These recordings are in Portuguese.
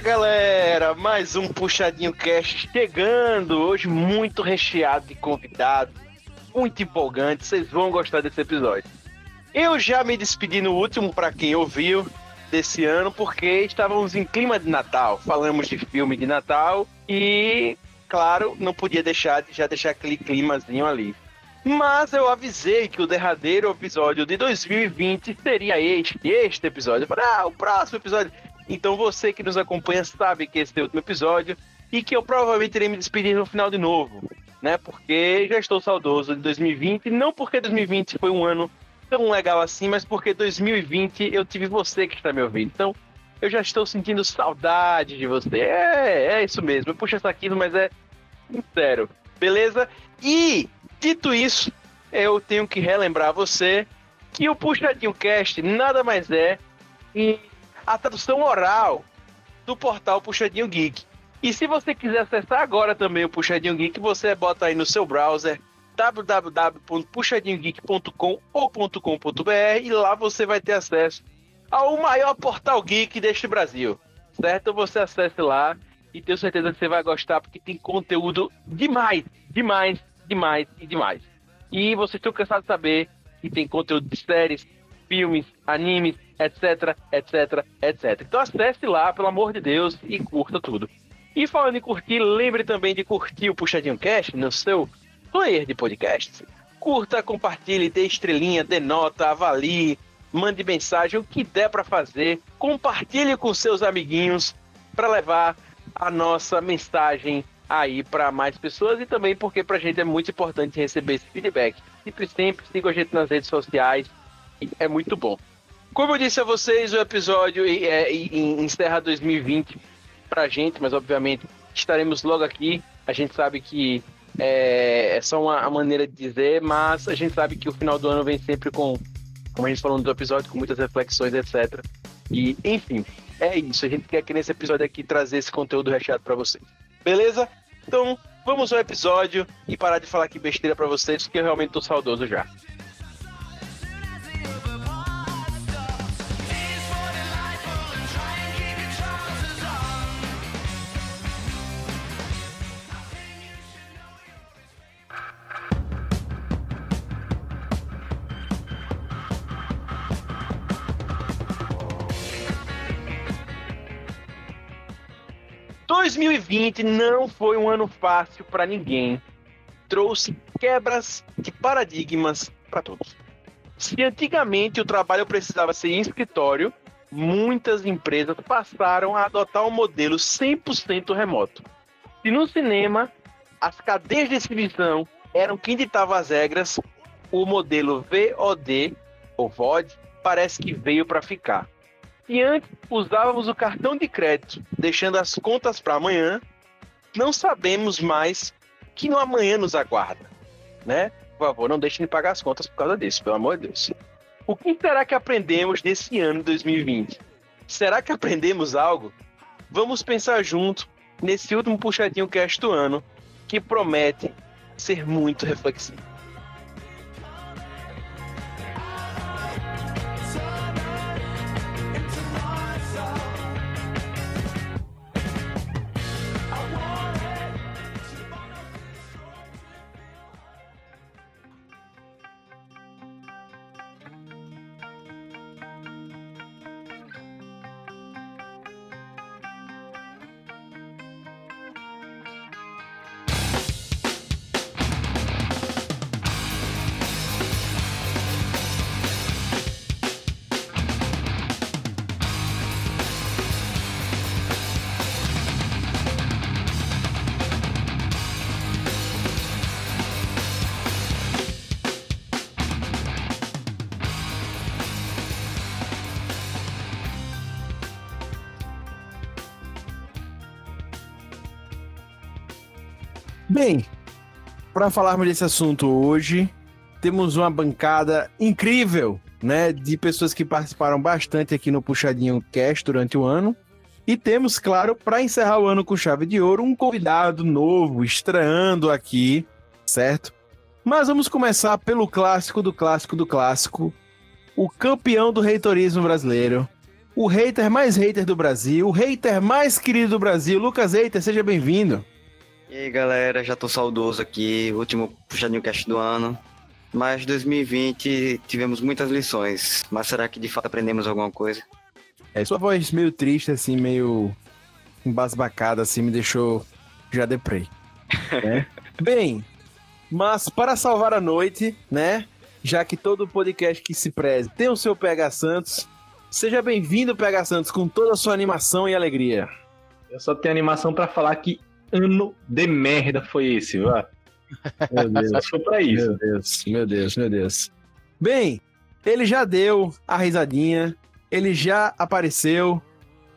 galera, mais um Puxadinho Cast chegando, hoje muito recheado de convidados, muito empolgante, vocês vão gostar desse episódio. Eu já me despedi no último, para quem ouviu, desse ano, porque estávamos em clima de Natal, falamos de filme de Natal e, claro, não podia deixar de já deixar aquele climazinho ali. Mas eu avisei que o derradeiro episódio de 2020 seria este, este episódio. Eu falei, ah, o próximo episódio. Então você que nos acompanha sabe que esse é o último episódio e que eu provavelmente irei me despedir no final de novo, né? Porque já estou saudoso de 2020, não porque 2020 foi um ano tão legal assim, mas porque 2020 eu tive você que está me ouvindo. Então, eu já estou sentindo saudade de você. É, é isso mesmo. Eu puxo essa aqui, mas é sincero. Beleza? E, dito isso, eu tenho que relembrar você que o Puxadinho Cast nada mais é que a tradução oral do portal Puxadinho Geek. E se você quiser acessar agora também o Puxadinho Geek, você bota aí no seu browser www.puxadinhogeek.com ou .com.br e lá você vai ter acesso ao maior portal geek deste Brasil, certo? Você acesse lá e tenho certeza que você vai gostar porque tem conteúdo demais, demais, demais e demais. E vocês estão cansados de saber que tem conteúdo de séries, filmes, animes, etc, etc, etc. Então acesse lá, pelo amor de Deus, e curta tudo. E falando em curtir, lembre também de curtir o Puxadinho Cast no seu player de podcast. Curta, compartilhe, dê estrelinha, dê nota, avalie, mande mensagem, o que der para fazer. Compartilhe com seus amiguinhos para levar a nossa mensagem aí para mais pessoas e também porque para a gente é muito importante receber esse feedback. Sempre, sempre siga a gente nas redes sociais, é muito bom. Como eu disse a vocês, o episódio é, encerra 2020 pra gente, mas obviamente estaremos logo aqui. A gente sabe que é, é só uma maneira de dizer, mas a gente sabe que o final do ano vem sempre com, como a gente falou no episódio, com muitas reflexões, etc. E, enfim, é isso. A gente quer que nesse episódio aqui trazer esse conteúdo recheado para vocês. Beleza? Então, vamos ao episódio e parar de falar aqui besteira para vocês, porque eu realmente tô saudoso já. 2020 não foi um ano fácil para ninguém. Trouxe quebras de paradigmas para todos. Se antigamente o trabalho precisava ser em escritório, muitas empresas passaram a adotar um modelo 100% remoto. Se no cinema as cadeias de exibição eram quem ditava as regras, o modelo VOD ou VOD parece que veio para ficar. Se antes usávamos o cartão de crédito, deixando as contas para amanhã, não sabemos mais que no amanhã nos aguarda, né? Por favor, não deixem de pagar as contas por causa disso, pelo amor de Deus. O que será que aprendemos desse ano 2020? Será que aprendemos algo? Vamos pensar junto nesse último puxadinho cast do ano, que promete ser muito reflexivo. Bem, para falarmos desse assunto hoje, temos uma bancada incrível, né, de pessoas que participaram bastante aqui no Puxadinho Cast durante o ano. E temos, claro, para encerrar o ano com chave de ouro, um convidado novo, estreando aqui, certo? Mas vamos começar pelo clássico do clássico do clássico, o campeão do reitorismo brasileiro, o hater mais hater do Brasil, o hater mais querido do Brasil, Lucas Hater, seja bem-vindo. E aí, galera, já tô saudoso aqui, último puxadinho cast do ano. Mas 2020 tivemos muitas lições. Mas será que de fato aprendemos alguma coisa? É, sua voz meio triste, assim, meio embasbacada, assim, me deixou já deprei. né? Bem, mas para salvar a noite, né? Já que todo podcast que se preze tem o seu PH Santos, seja bem-vindo, PH Santos, com toda a sua animação e alegria. Eu só tenho animação para falar que ano de merda foi esse, viu? Meu Deus. Só foi pra isso. Meu Deus, meu Deus, meu Deus. Bem, ele já deu a risadinha, ele já apareceu,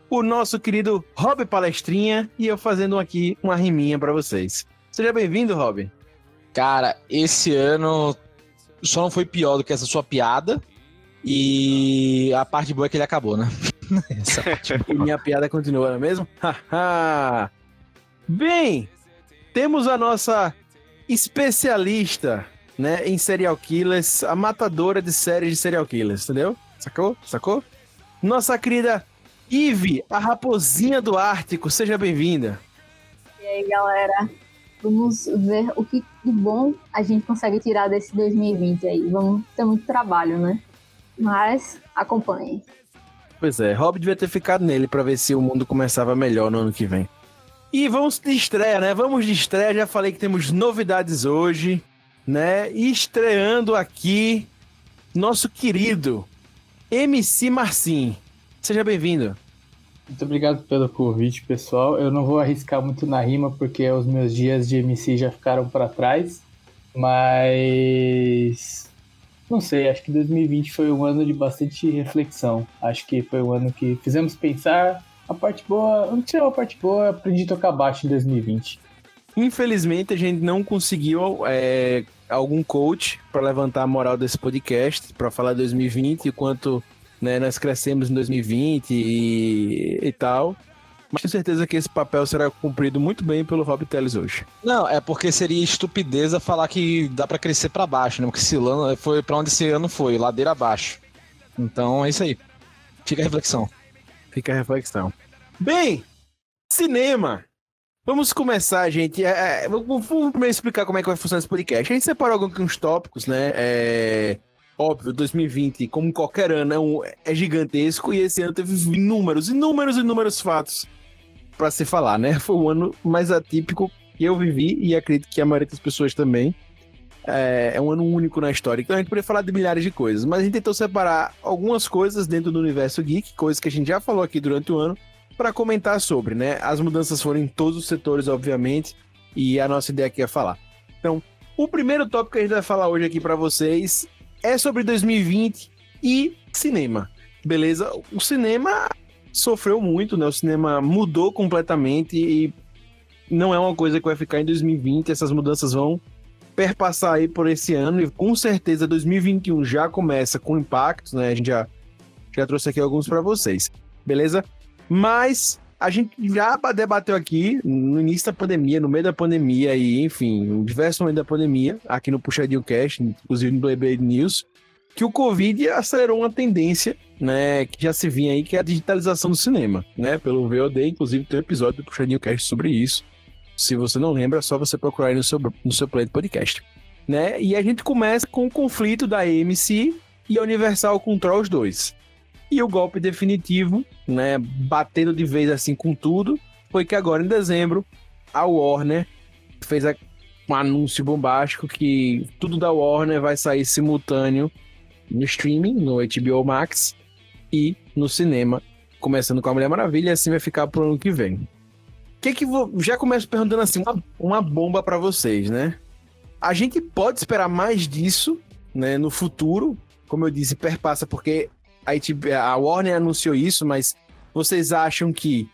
o nosso querido Rob Palestrinha e eu fazendo aqui uma riminha para vocês. Seja bem-vindo, Rob. Cara, esse ano só não foi pior do que essa sua piada. E a parte boa é que ele acabou, né? essa parte boa. E minha piada continua, não é mesmo? Bem, temos a nossa especialista, né, em serial killers, a matadora de séries de serial killers, entendeu? Sacou? Sacou? Nossa querida Ive, a raposinha do Ártico, seja bem-vinda. E aí, galera? Vamos ver o que de bom a gente consegue tirar desse 2020 aí. Vamos ter muito trabalho, né? Mas acompanhem. Pois é, Rob devia ter ficado nele para ver se o mundo começava melhor no ano que vem. E vamos de estreia, né? Vamos de estreia. Já falei que temos novidades hoje, né? E estreando aqui, nosso querido MC Marcin. Seja bem-vindo. Muito obrigado pelo convite, pessoal. Eu não vou arriscar muito na rima porque os meus dias de MC já ficaram para trás, mas não sei, acho que 2020 foi um ano de bastante reflexão. Acho que foi um ano que fizemos pensar, a parte boa, não tirou a parte boa, aprendi a tocar baixo em 2020. Infelizmente, a gente não conseguiu é, algum coach para levantar a moral desse podcast, para falar 2020 e quanto né, nós crescemos em 2020 e, e tal. Mas tenho certeza que esse papel será cumprido muito bem pelo Rob Teles hoje. Não, é porque seria estupidez falar que dá para crescer para baixo, né? Porque esse ano foi para onde esse ano foi, ladeira abaixo. Então é isso aí. Fica a reflexão. Fica a reflexão. Bem, cinema. Vamos começar, gente. É, é, primeiro explicar como é que vai funcionar esse podcast. A gente separou alguns tópicos, né? É, óbvio, 2020, como qualquer ano, é, um, é gigantesco e esse ano teve inúmeros, inúmeros, inúmeros fatos para se falar, né? Foi o ano mais atípico que eu vivi e acredito que a maioria das pessoas também. É, é, um ano único na história. Então a gente poderia falar de milhares de coisas, mas a gente tentou separar algumas coisas dentro do universo geek, coisas que a gente já falou aqui durante o ano, para comentar sobre, né? As mudanças foram em todos os setores, obviamente, e a nossa ideia aqui é falar. Então, o primeiro tópico que a gente vai falar hoje aqui para vocês é sobre 2020 e cinema. Beleza? O cinema sofreu muito, né? O cinema mudou completamente e não é uma coisa que vai ficar em 2020. Essas mudanças vão perpassar aí por esse ano e com certeza 2021 já começa com impactos, né? A gente já, já trouxe aqui alguns para vocês, beleza? Mas a gente já debateu aqui no início da pandemia, no meio da pandemia e, enfim, diversos momentos da pandemia, aqui no Puxadinho Cast, inclusive no Blade News, que o Covid acelerou uma tendência, né, que já se vinha aí, que é a digitalização do cinema, né, pelo VOD, inclusive tem um episódio do Puxadinho Cast sobre isso. Se você não lembra, é só você procurar aí no seu, no seu play de podcast. Né? E a gente começa com o conflito da AMC e a Universal contra os dois. E o golpe definitivo, né, batendo de vez assim com tudo, foi que agora em dezembro a Warner fez a, um anúncio bombástico que tudo da Warner vai sair simultâneo no streaming, no HBO Max e no cinema, começando com a Mulher Maravilha, e assim vai ficar pro ano que vem. Que que vou, já começo perguntando assim, uma, uma bomba para vocês, né? A gente pode esperar mais disso, né, no futuro, como eu disse, perpassa porque a, a Warner anunciou isso, mas vocês acham que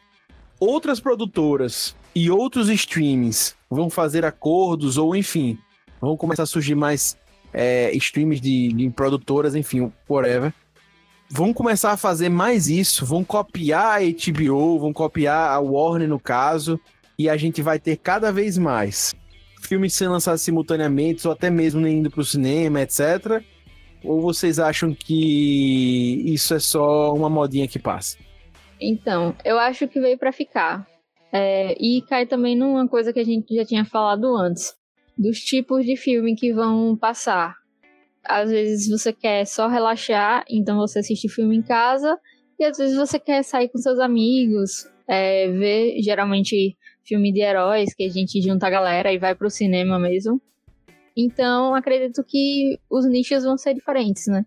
outras produtoras e outros streamings vão fazer acordos ou, enfim, vão começar a surgir mais é, streams de, de produtoras, enfim, whatever, vão começar a fazer mais isso, vão copiar a HBO, vão copiar a Warner no caso, e a gente vai ter cada vez mais filmes sendo lançados simultaneamente, ou até mesmo indo para o cinema, etc Ou vocês acham que isso é só uma modinha que passa? Então, eu acho que veio para ficar. É, e cai também numa coisa que a gente já tinha falado antes, dos tipos de filme que vão passar. Às vezes você quer só relaxar, então você assiste filme em casa, e às vezes você quer sair com seus amigos, é, ver geralmente filme de heróis, que a gente junta a galera e vai pro cinema mesmo. Então, acredito que os nichos vão ser diferentes, né?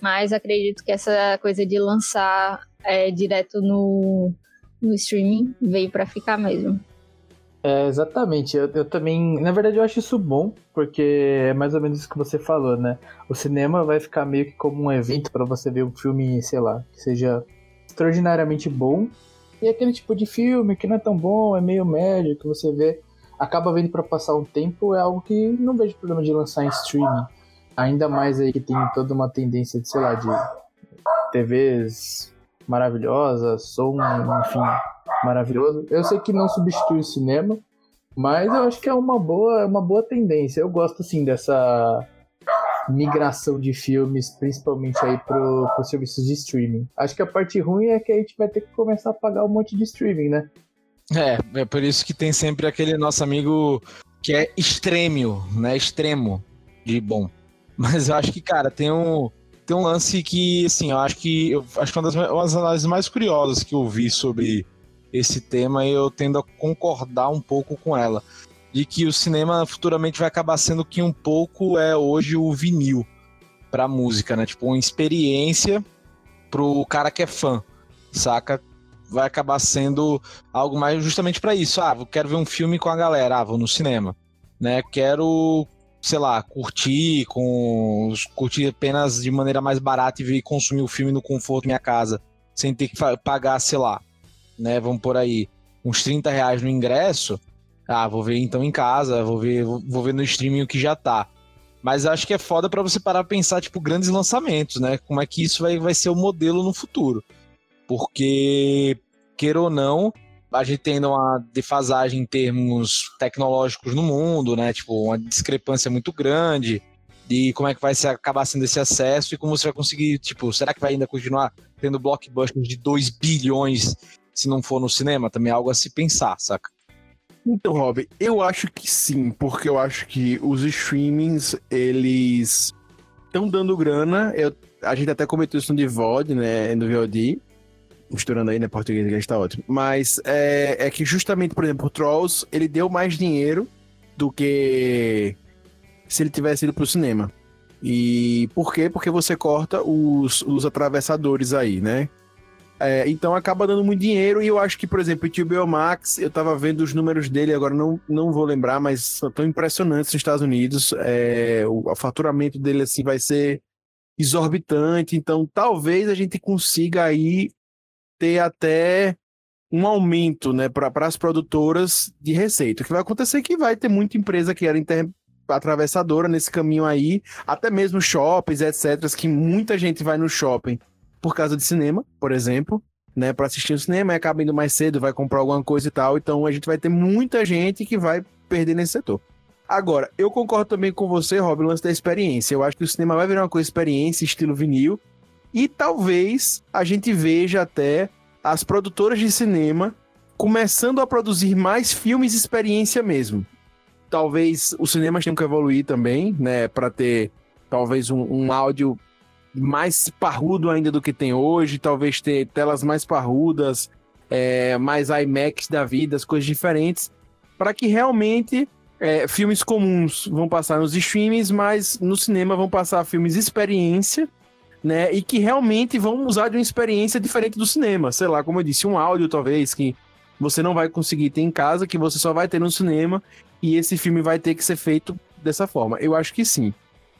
Mas acredito que essa coisa de lançar é, direto no, no streaming veio para ficar mesmo. É, exatamente. Eu, eu, também, na verdade, eu acho isso bom, porque é mais ou menos isso que você falou, né? O cinema vai ficar meio que como um evento para você ver um filme, sei lá, que seja extraordinariamente bom. E aquele tipo de filme que não é tão bom, é meio médio, que você vê, acaba vendo para passar um tempo, é algo que não vejo problema de lançar em streaming. Ainda mais aí que tem toda uma tendência de, sei lá, de TVs maravilhosas, som, enfim, maravilhoso. Eu sei que não substitui o cinema, mas eu acho que é uma boa, uma boa tendência. Eu gosto assim dessa migração de filmes, principalmente aí pro, pro serviços de streaming. Acho que a parte ruim é que a gente vai ter que começar a pagar um monte de streaming, né? É, é por isso que tem sempre aquele nosso amigo que é extremo, né? Extremo de bom. Mas eu acho que, cara, tem um, tem um lance que, assim, eu acho que eu acho que uma das, uma das análises mais curiosas que eu vi sobre esse tema e eu tendo a concordar um pouco com ela. De que o cinema futuramente vai acabar sendo que um pouco é hoje o vinil pra música, né? Tipo, uma experiência pro cara que é fã, saca? Vai acabar sendo algo mais justamente para isso. Ah, eu quero ver um filme com a galera, ah, vou no cinema. Né? Quero, sei lá, curtir com curtir apenas de maneira mais barata e vir consumir o filme no conforto da minha casa, sem ter que pagar, sei lá, né? Vamos por aí, uns 30 reais no ingresso. Ah, vou ver então em casa, vou ver, vou ver no streaming o que já tá. Mas acho que é foda para você parar a pensar, tipo, grandes lançamentos, né? Como é que isso vai, vai ser o modelo no futuro. Porque, queira ou não, a gente tendo uma defasagem em termos tecnológicos no mundo, né? Tipo, uma discrepância muito grande de como é que vai ser, acabar sendo esse acesso e como você vai conseguir, tipo, será que vai ainda continuar tendo blockbusters de 2 bilhões se não for no cinema, também é algo a se pensar, saca? Então, Rob, eu acho que sim, porque eu acho que os streamings, eles estão dando grana. Eu, a gente até comentou isso no VOD, né, no VOD, misturando aí, né, português e inglês tá ótimo. Mas é, é que justamente, por exemplo, o Trolls, ele deu mais dinheiro do que se ele tivesse ido pro cinema. E por quê? Porque você corta os, os atravessadores aí, né? É, então acaba dando muito dinheiro e eu acho que, por exemplo, o HBO Max, eu tava vendo os números dele, agora não, não vou lembrar, mas são tão impressionantes nos Estados Unidos. É, o, o faturamento dele assim vai ser exorbitante, então talvez a gente consiga aí ter até um aumento né, para as produtoras de receita. O que vai acontecer é que vai ter muita empresa que era inter... atravessadora nesse caminho aí, até mesmo shoppings, etc., que muita gente vai no shopping por causa de cinema, por exemplo, né, para assistir o cinema e acaba indo mais cedo, vai comprar alguma coisa e tal. Então a gente vai ter muita gente que vai perder nesse setor. Agora, eu concordo também com você, Rob, no lance da experiência. Eu acho que o cinema vai virar uma coisa experiência, estilo vinil, e talvez a gente veja até as produtoras de cinema começando a produzir mais filmes experiência mesmo. Talvez os cinemas tenham que evoluir também, né, para ter talvez um, um áudio mais parrudo ainda do que tem hoje, talvez ter telas mais parrudas, é, mais IMAX da vida, as coisas diferentes, para que realmente é, filmes comuns vão passar nos streams, mas no cinema vão passar filmes experiência, né? E que realmente vão usar de uma experiência diferente do cinema. Sei lá, como eu disse, um áudio talvez que você não vai conseguir ter em casa, que você só vai ter no cinema, e esse filme vai ter que ser feito dessa forma. Eu acho que sim.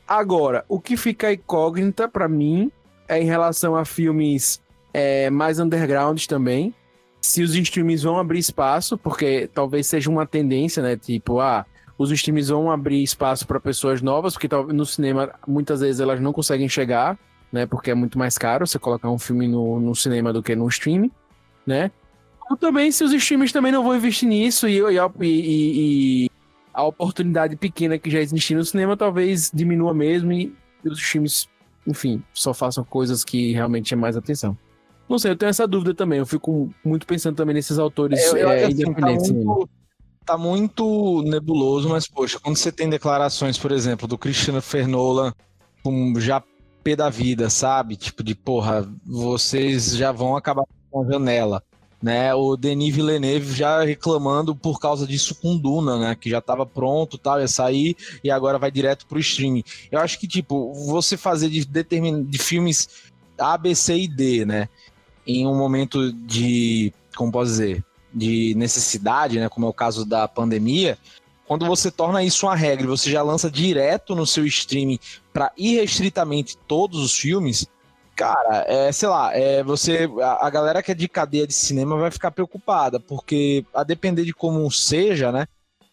Agora, o que fica incógnita para mim é em relação a filmes é, mais undergrounds também. Se os streams vão abrir espaço, porque talvez seja uma tendência, né? Tipo, ah, os streams vão abrir espaço para pessoas novas, porque no cinema muitas vezes elas não conseguem chegar, né? Porque é muito mais caro você colocar um filme no, no cinema do que no streaming, né? Ou também se os streams também não vão investir nisso e, e, e, a oportunidade pequena que já existia no cinema talvez diminua mesmo e os filmes enfim, só façam coisas que realmente chamem mais atenção. Não sei, eu tenho essa dúvida também. Eu fico muito pensando também nesses autores Eu- eu é, assim, tá independentes. né? muito- tá muito nebuloso, mas, poxa, quando você tem declarações, por exemplo, do Cristiano Fernola com já pé da vida, sabe? Tipo de, porra, vocês já vão acabar com a janela. Né, o Denis Villeneuve já reclamando por causa disso com Duna, né? Que já tava pronto, tal, ia sair e agora vai direto pro streaming. Eu acho que, tipo, você fazer de, determin... de filmes A, B, C e D, né? Em um momento de, como posso dizer, de necessidade, né, como é o caso da pandemia, quando você torna isso uma regra e você já lança direto no seu streaming para irrestritamente todos os filmes, cara, é, sei lá, é, você a, a galera que é de cadeia de cinema vai ficar preocupada, porque a depender de como seja, né?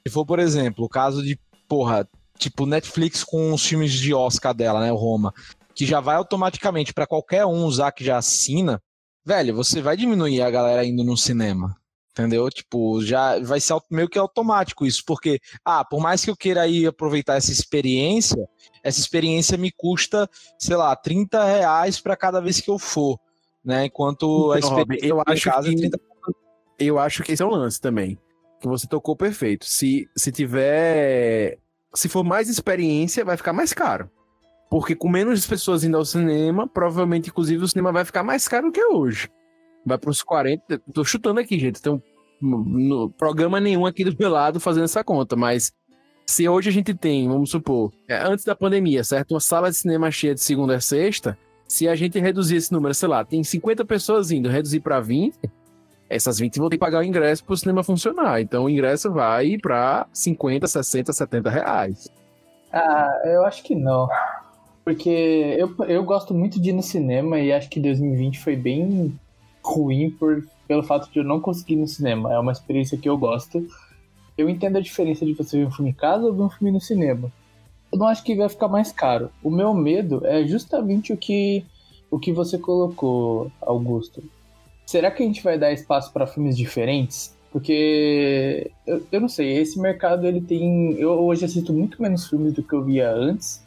Se for, por exemplo, o caso de, porra, tipo Netflix com os filmes de Oscar dela, né, o Roma, que já vai automaticamente para qualquer um usar que já assina, velho, você vai diminuir a galera indo no cinema. Entendeu? Tipo, já vai ser meio que automático isso, porque, ah, por mais que eu queira ir aproveitar essa experiência, essa experiência me custa, sei lá, 30 reais para cada vez que eu for, né? Enquanto a Então, Robin, experiência eu acho casa é que- 30 Eu acho que esse é o lance também. Que você tocou perfeito. Se, se tiver. Se for mais experiência, vai ficar mais caro. Porque com menos pessoas indo ao cinema, provavelmente, inclusive, o cinema vai ficar mais caro do que hoje. Vai para uns 40. Tô chutando aqui, gente. Tem um, no programa nenhum aqui do meu lado fazendo essa conta, mas se hoje a gente tem, vamos supor, é, antes da pandemia, certo? Uma sala de cinema cheia de segunda a sexta, se a gente reduzir esse número, sei lá, tem 50 pessoas indo, reduzir para 20, essas 20 vão ter que pagar o ingresso para o cinema funcionar. Então o ingresso vai para 50, 60, 70 reais. Ah, eu acho que não. Porque eu, eu gosto muito de ir no cinema e acho que 2020 foi bem ruim por, pelo fato de eu não conseguir ir no cinema. É uma experiência que eu gosto. Eu entendo a diferença de você ver um filme em casa ou ver um filme no cinema. Eu não acho que vai ficar mais caro. O meu medo é justamente o que, o que você colocou, Augusto. Será que a gente vai dar espaço para filmes diferentes? Porque eu, eu não sei, esse mercado ele tem. Eu hoje assisto muito menos filmes do que eu via antes.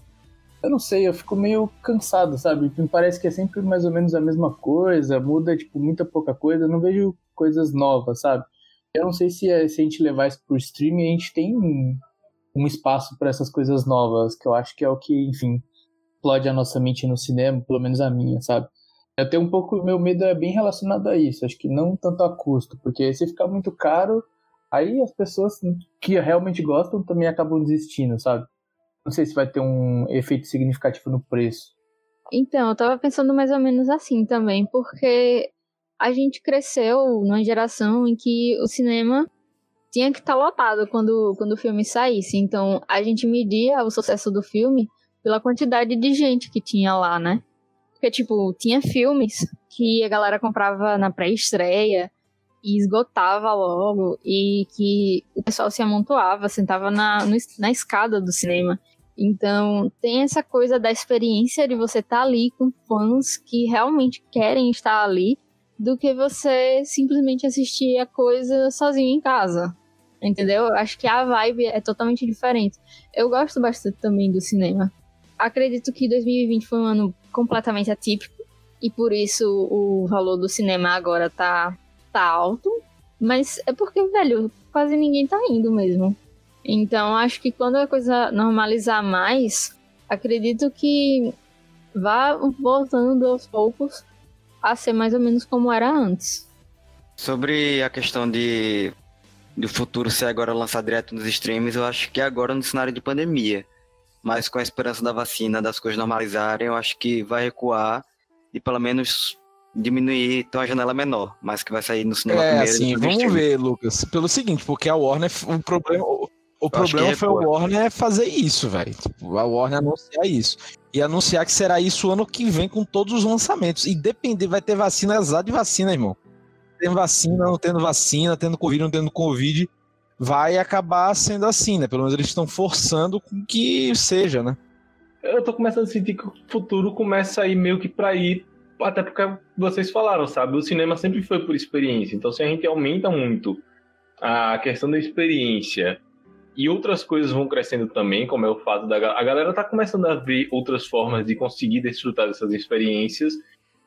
Eu não sei, eu fico meio cansado, sabe? Me parece que é sempre mais ou menos a mesma coisa, muda, tipo, muita pouca coisa. Eu não vejo coisas novas, sabe? Eu não sei se, é- se a gente levar isso pro streaming, a gente tem um, um espaço para essas coisas novas, que eu acho que é o que, enfim, explode a nossa mente no cinema, pelo menos a minha, sabe? Eu tenho um pouco, meu medo é bem relacionado a isso, acho que não tanto a custo, porque se ficar muito caro, aí as pessoas que realmente gostam também acabam desistindo, sabe? Não sei se vai ter um efeito significativo no preço. Então, eu tava pensando mais ou menos assim também, porque a gente cresceu numa geração em que o cinema tinha que estar lotado quando, quando o filme saísse. Então, a gente media o sucesso do filme pela quantidade de gente que tinha lá, né? Porque, tipo, tinha filmes que a galera comprava na pré-estreia e esgotava logo, e que o pessoal se amontoava, sentava na, no na escada do cinema. Então, tem essa coisa da experiência de você estar ali com fãs que realmente querem estar ali, do que você simplesmente assistir a coisa sozinho em casa. Entendeu? Eu Acho que a vibe é totalmente diferente. Eu gosto bastante também do cinema. Acredito que 2020 foi um ano completamente atípico e por isso o valor do cinema agora tá, tá alto. Mas é porque, velho, quase ninguém tá indo mesmo. Então, acho que quando a coisa normalizar mais, acredito que vá voltando aos poucos a ser mais ou menos como era antes. Sobre a questão de do futuro ser agora lançar direto nos streams, eu acho que agora no cenário de pandemia. Mas com a esperança da vacina, das coisas normalizarem, eu acho que vai recuar e pelo menos diminuir, ter uma janela menor, mas que vai sair no cinema É, primeiro. assim, vamos ver, Lucas. Pelo seguinte, porque a Warner, o problema, o, o problema foi o. Warner fazer isso, velho. Tipo, a Warner anunciar isso. E anunciar que será isso ano que vem com todos os lançamentos. E depender, vai ter vacina, azar de vacina, irmão. Tendo vacina, não tendo vacina, tendo Covid, não tendo Covid, vai acabar sendo assim, né? Pelo menos eles estão forçando com que seja, né? Eu tô começando a sentir que o futuro começa a ir meio que pra ir, até porque vocês falaram, sabe? O cinema sempre foi por experiência. Então, se a gente aumenta muito a questão da experiência e outras coisas vão crescendo também, como é o fato da a galera tá começando a ver outras formas de conseguir desfrutar dessas experiências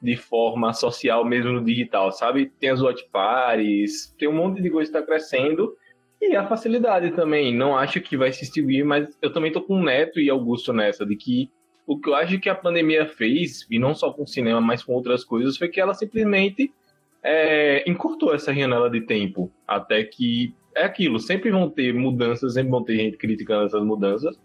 de forma social mesmo no digital, sabe? Tem as watch parties, tem um monte de coisa que está crescendo e a facilidade também. Não acho que vai se extinguir, mas eu também tô com o Neto e Augusto nessa de que o que eu acho que a pandemia fez, e não só com o cinema, mas com outras coisas, foi que ela simplesmente é, encurtou essa janela de tempo até que é aquilo, sempre vão ter mudanças, sempre vão ter gente criticando essas mudanças,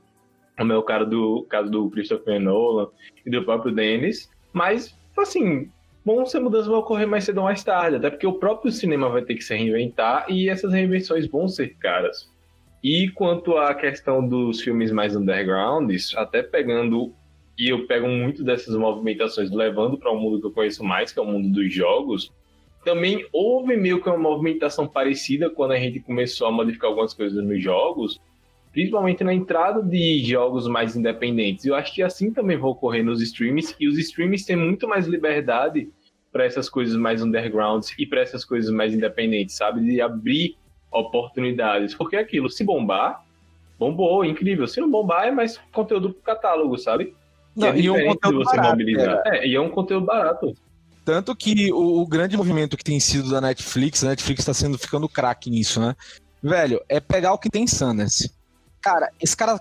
como é o caso do, caso do Christopher Nolan e do próprio Dennis, mas, assim, vão ser mudanças vão ocorrer mais cedo ou mais tarde, até porque o próprio cinema vai ter que se reinventar e essas reinvenções vão ser caras. E quanto à questão dos filmes mais undergrounds, até pegando, e eu pego muito dessas movimentações levando para o um mundo que eu conheço mais, que é o mundo dos jogos, também houve meio que uma movimentação parecida quando a gente começou a modificar algumas coisas nos jogos, principalmente na entrada de jogos mais independentes. Eu acho que assim também vai ocorrer nos streams, e os streams têm muito mais liberdade para essas coisas mais undergrounds e para essas coisas mais independentes, sabe? De abrir oportunidades. Porque é aquilo, se bombar, bombou, incrível. Se não bombar, é mais conteúdo pro catálogo, sabe? Não, é e um conteúdo barato, mobilizar. É, e é um conteúdo barato. Tanto que o, o, grande movimento que tem sido da Netflix, a Netflix está sendo ficando craque nisso, né? Velho, é pegar o que tem Sundance. Cara, esse cara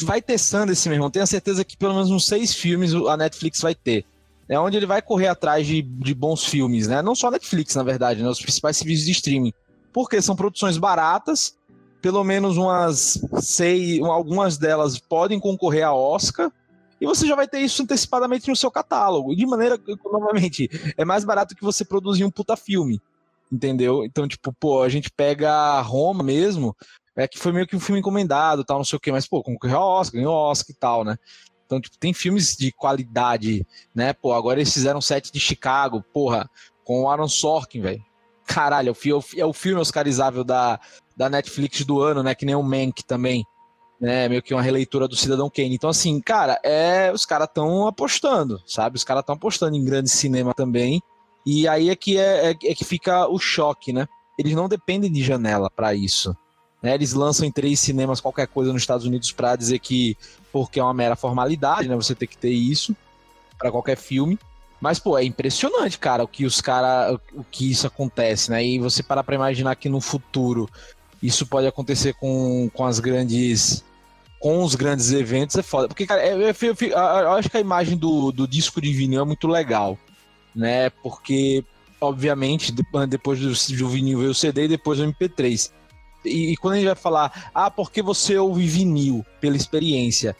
vai ter Sundance, meu irmão. Tenho certeza que pelo menos uns seis filmes a Netflix vai ter. É onde ele vai correr atrás de, de bons filmes, né? Não só a Netflix, na verdade, né? Os principais serviços de streaming. Porque são produções baratas, pelo menos umas seis, algumas delas podem concorrer a Oscar e você já vai ter isso antecipadamente no seu catálogo. De maneira que, novamente, é mais barato que você produzir um puta filme. Entendeu? Então, tipo, pô, a gente pega Roma mesmo, é que foi meio que um filme encomendado, tal, não sei o quê, mas, pô, concorreu ao Oscar, ganhou Oscar e tal, né? Então, tipo, tem filmes de qualidade, né? Pô, agora eles fizeram set de Chicago, porra, com o Aaron Sorkin, velho. Caralho, é o filme oscarizável da, da Netflix do ano, né? Que nem o Mank também né? Meio que uma releitura do Cidadão Kane. Então, assim, cara, é, os caras estão apostando, sabe? Os caras estão apostando em grande cinema também. E aí é que, é, é, é, que fica o choque, né? Eles não dependem de janela para isso. Né? Eles lançam em três cinemas qualquer coisa nos Estados Unidos para dizer que porque é uma mera formalidade, né? Você tem que ter isso para qualquer filme. Mas, pô, é impressionante, cara, o que os caras. o que isso acontece, né? E você parar pra imaginar que no futuro isso pode acontecer com, com as grandes com os grandes eventos é foda. Porque, cara, eu, eu, eu, eu acho que a imagem do, do disco de vinil é muito legal, né? Porque, obviamente, depois do, do vinil veio o CD e depois o MP3. E, e, quando a gente vai falar, ah, porque você ouve vinil pela experiência?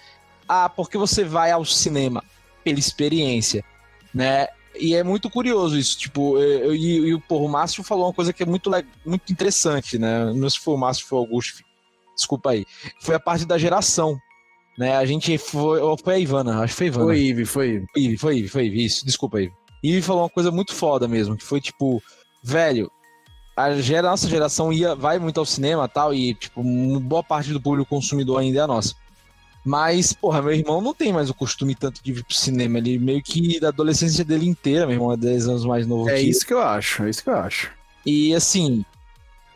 Ah, porque você vai ao cinema pela experiência, né? E é muito curioso isso, tipo, e, o Márcio falou uma coisa que é muito, muito interessante, né? Não se o Márcio, foi o Augusto, desculpa aí, foi a parte da geração. Né? A gente foi. Foi a Ivana, acho que foi a Ivana. Foi Ive, foi Ive. Foi Ive, foi Ive, isso, desculpa Ive. Ive falou uma coisa muito foda mesmo, que foi tipo, velho, a gera, nossa geração ia, vai muito ao cinema tal, e tipo, boa parte do público consumidor ainda é a nossa. Mas, porra, meu irmão não tem mais o costume tanto de vir pro cinema. Ele meio que da adolescência dele inteira, meu irmão é 10 anos mais novo é que isso que eu acho, é isso que eu acho. E assim,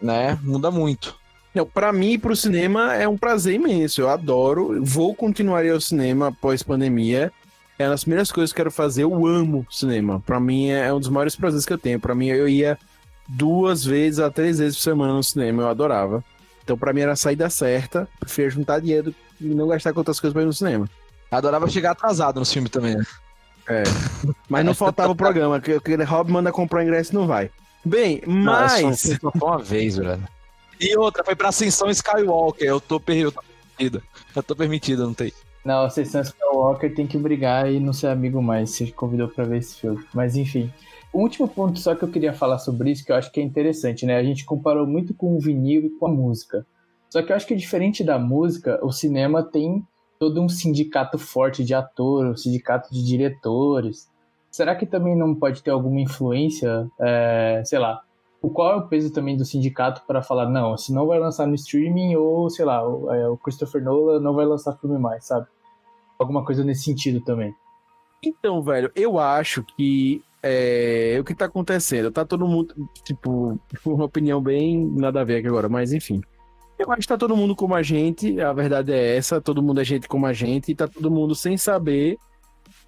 né, muda muito. Não, para mim ir pro cinema é um prazer imenso. Eu adoro. Vou continuar ao cinema após pandemia. É uma das primeiras coisas que eu quero fazer. Eu amo cinema. Para mim é um dos maiores prazeres que eu tenho. Para mim eu ia duas vezes a três vezes por semana no cinema. Eu adorava. Então para mim era a saída certa. Prefiro juntar dinheiro e não gastar com outras coisas pra ir no cinema. Adorava chegar atrasado no filme também. Né? É. Mas não faltava o programa. Que aquele Rob manda comprar ingresso e não vai. Bem, mas. Não, só, só uma vez, velho. E outra, foi pra Ascensão Skywalker. Eu tô, per... eu tô permitido. Eu tô permitido, não tem. Não, Ascensão Skywalker tem que brigar e não ser amigo mais. Você convidou pra ver esse filme. Mas enfim. O último ponto só que eu queria falar sobre isso, que eu acho que é interessante, né? A gente comparou muito com o vinil e com a música. Só que eu acho que diferente da música, o cinema tem todo um sindicato forte de atores, um sindicato de diretores. Será que também não pode ter alguma influência, é, sei lá, qual é o peso também do sindicato para falar, não, se não vai lançar no streaming, ou sei lá, o, é, o Christopher Nolan não vai lançar filme mais, sabe? Alguma coisa nesse sentido também. Então, velho, eu acho que é, o que tá acontecendo, tá todo mundo, tipo, uma opinião bem nada a ver aqui agora, mas enfim. Eu acho que tá todo mundo como a gente, a verdade é essa, todo mundo é gente como a gente, e tá todo mundo sem saber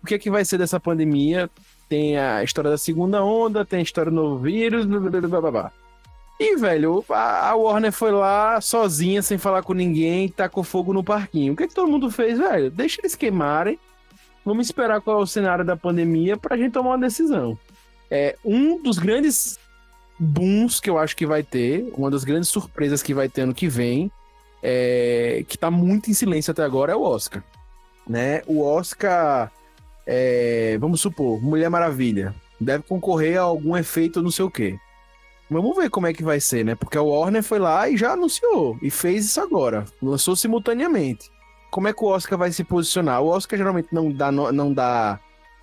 o que é que vai ser dessa pandemia. Tem a história da segunda onda, tem a história do novo vírus, blá, blá, blá. E, velho, a, a Warner foi lá sozinha, sem falar com ninguém, tacou fogo no parquinho. O que, é que todo mundo fez, velho? Deixa eles queimarem. Vamos esperar qual é o cenário da pandemia pra gente tomar uma decisão. É um dos grandes booms que eu acho que vai ter, uma das grandes surpresas que vai ter ano que vem, é, que tá muito em silêncio até agora, é o Oscar. Né? O Oscar, é, vamos supor, Mulher Maravilha, deve concorrer a algum efeito não sei o quê. Vamos ver como é que vai ser, né? Porque a Warner foi lá e já anunciou e fez isso agora, lançou simultaneamente. Como é que o Oscar vai se posicionar? O Oscar geralmente não dá, não dá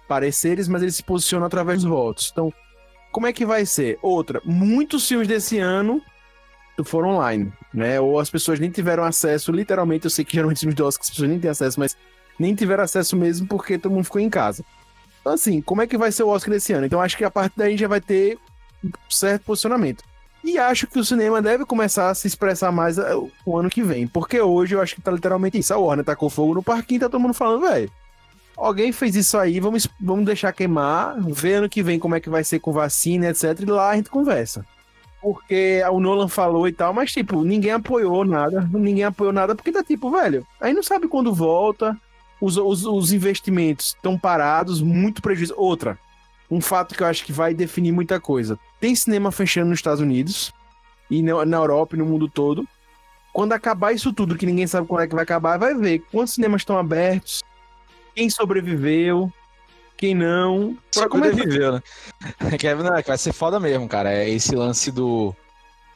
pareceres, mas ele se posiciona através dos votos. Então, como é que vai ser? Outra, muitos filmes desse ano foram online, né? Ou as pessoas nem tiveram acesso, literalmente, eu sei que geralmente filmes de Oscar as pessoas nem têm acesso, mas nem tiveram acesso mesmo porque todo mundo ficou em casa. Então, assim, como é que vai ser o Oscar desse ano? Então, acho que a partir daí já vai ter um certo posicionamento. E acho que o cinema deve começar a se expressar mais uh, o ano que vem. Porque hoje eu acho que tá literalmente isso. A Warner tacou fogo no parquinho tá todo mundo falando, velho. Alguém fez isso aí, vamos, vamos deixar queimar, ver ano que vem como é que vai ser com vacina, etc. E lá a gente conversa. Porque o Nolan falou e tal, mas, tipo, ninguém apoiou nada. Ninguém apoiou nada porque tá tipo, velho, aí não sabe quando volta. Os, os, os investimentos estão parados, muito prejuízo. Outra, um fato que eu acho que vai definir muita coisa. Tem cinema fechando nos Estados Unidos e na, na Europa e no mundo todo. Quando acabar isso tudo, que ninguém sabe quando é que vai acabar, vai ver quantos cinemas estão abertos, quem sobreviveu, quem não. Sobreviveu, né? Que, não, que vai ser foda mesmo, cara. É esse lance do.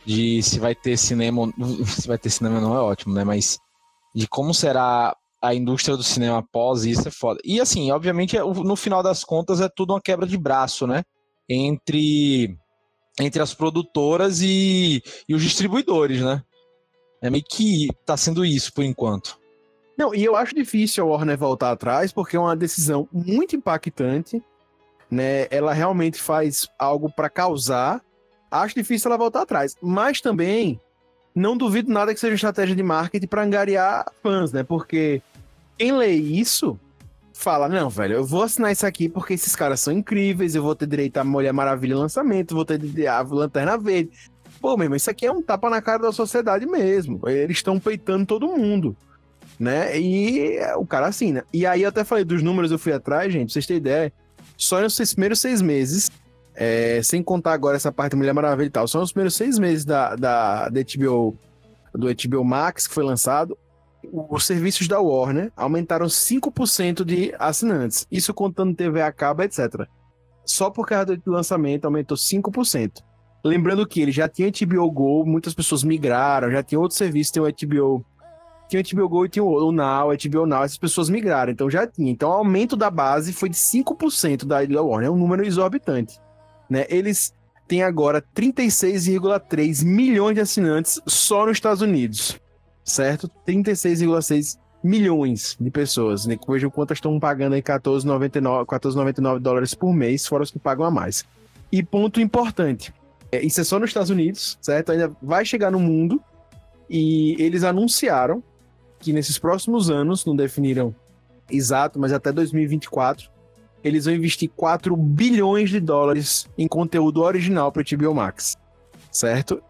De se vai ter cinema. Se vai ter cinema não é ótimo, né? Mas de como será a indústria do cinema após isso é foda. E assim, obviamente, é, no final das contas, é tudo uma quebra de braço, né? Entre, entre as produtoras e, e os distribuidores, né? É meio que tá sendo isso por enquanto. Não, e eu acho difícil a Warner voltar atrás, porque é uma decisão muito impactante, né? Ela realmente faz algo para causar. Acho difícil ela voltar atrás. Mas também não duvido nada que seja estratégia de marketing para angariar fãs, né? Porque quem lê isso fala: não, velho, eu vou assinar isso aqui porque esses caras são incríveis, eu vou ter direito a Mulher Maravilha lançamento, vou ter a Lanterna Verde. Pô, mesmo, isso aqui é um tapa na cara da sociedade mesmo. Eles estão peitando todo mundo. Né? E o cara assina. E aí eu até falei dos números, eu fui atrás, gente, pra vocês terem ideia. Só nos primeiros seis meses, é, sem contar agora essa parte da Mulher Maravilha e tal, só nos primeiros seis meses da, da, da HBO, do HBO Max que foi lançado, os serviços da Warner aumentaram 5% de assinantes. Isso contando TV a cabo, etc. Só por causa do lançamento aumentou 5%. Lembrando que ele já tinha HBO Go, muitas pessoas migraram, já tinha outros serviços, tem o HBO. Tinha o HBO Go e tinha o Now, HBO Now, essas pessoas migraram, então já tinha. Então o aumento da base foi de 5% da Warner, é um número exorbitante. Né? Eles têm agora 36,3 milhões de assinantes só nos Estados Unidos certo? 36,6 milhões de pessoas. Né? Vejam quantas estão pagando aí 14,99 14,99 dólares por mês, fora os que pagam a mais. E ponto importante, é, isso é só nos Estados Unidos, certo? Ainda vai chegar no mundo e eles anunciaram que nesses próximos anos, não definiram exato, mas até 2024, eles vão investir 4 bilhões de dólares em conteúdo original para o HBO Max, certo?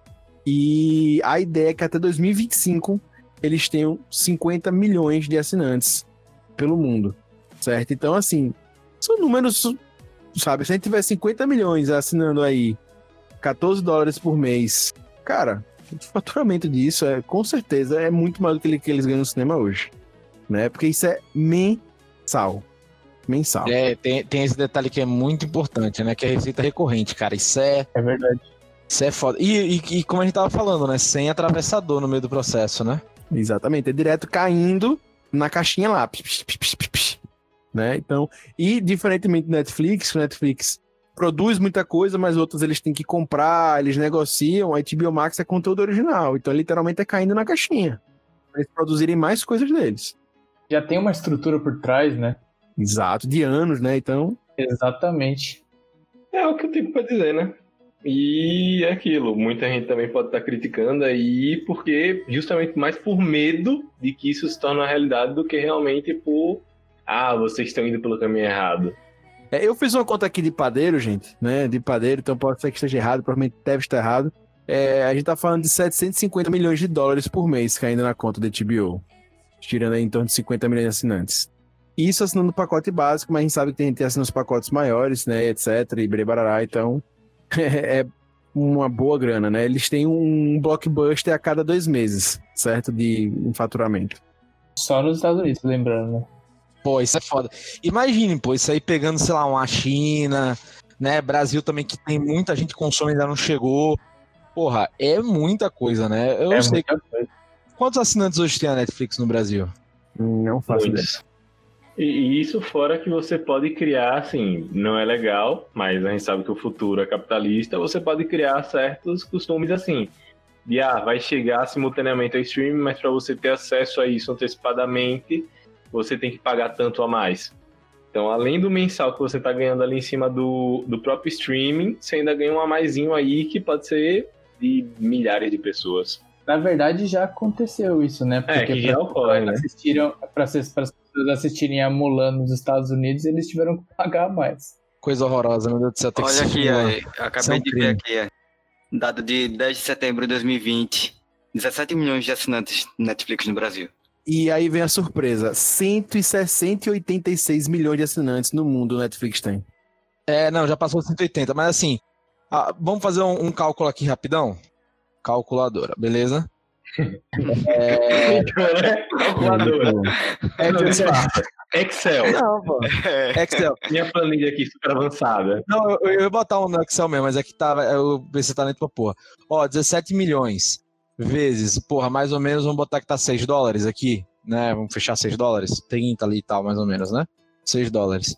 E a ideia é que até 2025 eles tenham 50 milhões de assinantes pelo mundo, certo? Então, assim, são números, sabe? Se a gente tiver 50 milhões assinando aí 14 dólares por mês, cara, o faturamento disso é, com certeza, é muito maior do que, que eles ganham no cinema hoje, né? Porque isso é mensal. Mensal. É, tem, tem esse detalhe que é muito importante, né? Que é a receita recorrente, cara. Isso é. É verdade. Isso é foda. E, e, e, como a gente tava falando, né? Sem atravessador no meio do processo, né? Exatamente. É direto caindo na caixinha lá. Psh, psh, psh, né? Então, e diferentemente do Netflix, o Netflix produz muita coisa, mas outras eles têm que comprar, eles negociam. A HBO Max é conteúdo original. Então, literalmente é caindo na caixinha. Pra eles produzirem mais coisas deles. Já tem uma estrutura por trás, né? Exato, de anos, né? Então. Exatamente. É o que eu tenho pra dizer, né? E é aquilo, muita gente também pode estar criticando aí, porque justamente mais por medo de que isso se torne uma realidade do que realmente por ah, vocês estão indo pelo caminho errado. É, eu fiz uma conta aqui de padeiro, gente, né? De padeiro, então pode ser que esteja errado, provavelmente deve estar errado. É, a gente tá falando de 750 milhões de dólares por mês caindo na conta da HBO. Tirando aí em torno de 50 milhões de assinantes. Isso assinando o pacote básico, mas a gente sabe que tem gente assinando os pacotes maiores, né? Etc. E brebarará, então é uma boa grana, né? Eles têm um blockbuster a cada dois meses, certo? De um faturamento. Só nos Estados Unidos, lembrando, né? Pô, isso é foda. Imagine, pô, isso aí pegando, sei lá, uma China, né? Brasil também, que tem muita gente que consome e ainda não chegou. Porra, é muita coisa, né? Eu é não sei. muita coisa. Quantos assinantes hoje tem a Netflix no Brasil? Não faço ideia. E, isso fora que você pode criar, assim, não é legal, mas a gente sabe que o futuro é capitalista, você pode criar certos costumes assim. De, ah, vai chegar simultaneamente ao streaming, mas para você ter acesso a isso antecipadamente, você tem que pagar tanto a mais. Então, além do mensal que você está ganhando ali em cima do, do próprio streaming, você ainda ganha um a maisinho aí que pode ser de milhares de pessoas. Na verdade, já aconteceu isso, né? É, que já ocorre, né? assistiram, para as pessoas assistirem a Mulan nos Estados Unidos, eles tiveram que pagar mais. Coisa horrorosa, meu Deus do céu. Tem que Olha aqui, é acabei de crime. ver aqui, é. dado de 10 de setembro de 2020. 17 milhões de assinantes Netflix no Brasil. E aí vem a surpresa: 160 e 86 milhões de assinantes no mundo o Netflix tem. É, não, já passou 180, mas assim, ah, vamos fazer um, um cálculo aqui rapidão? Calculadora, beleza? É, Calculadora. É, Excel. não, pô. Excel. Minha planilha aqui super avançada. Não, eu, eu ia botar um no Excel mesmo, mas é que tava, eu pensei talento pra porra. Ó, 17 milhões vezes, porra, mais ou menos, vamos botar que tá 6 dólares aqui, né? Vamos fechar 6 dólares, 30 ali e tal, mais ou menos, né? 6 dólares.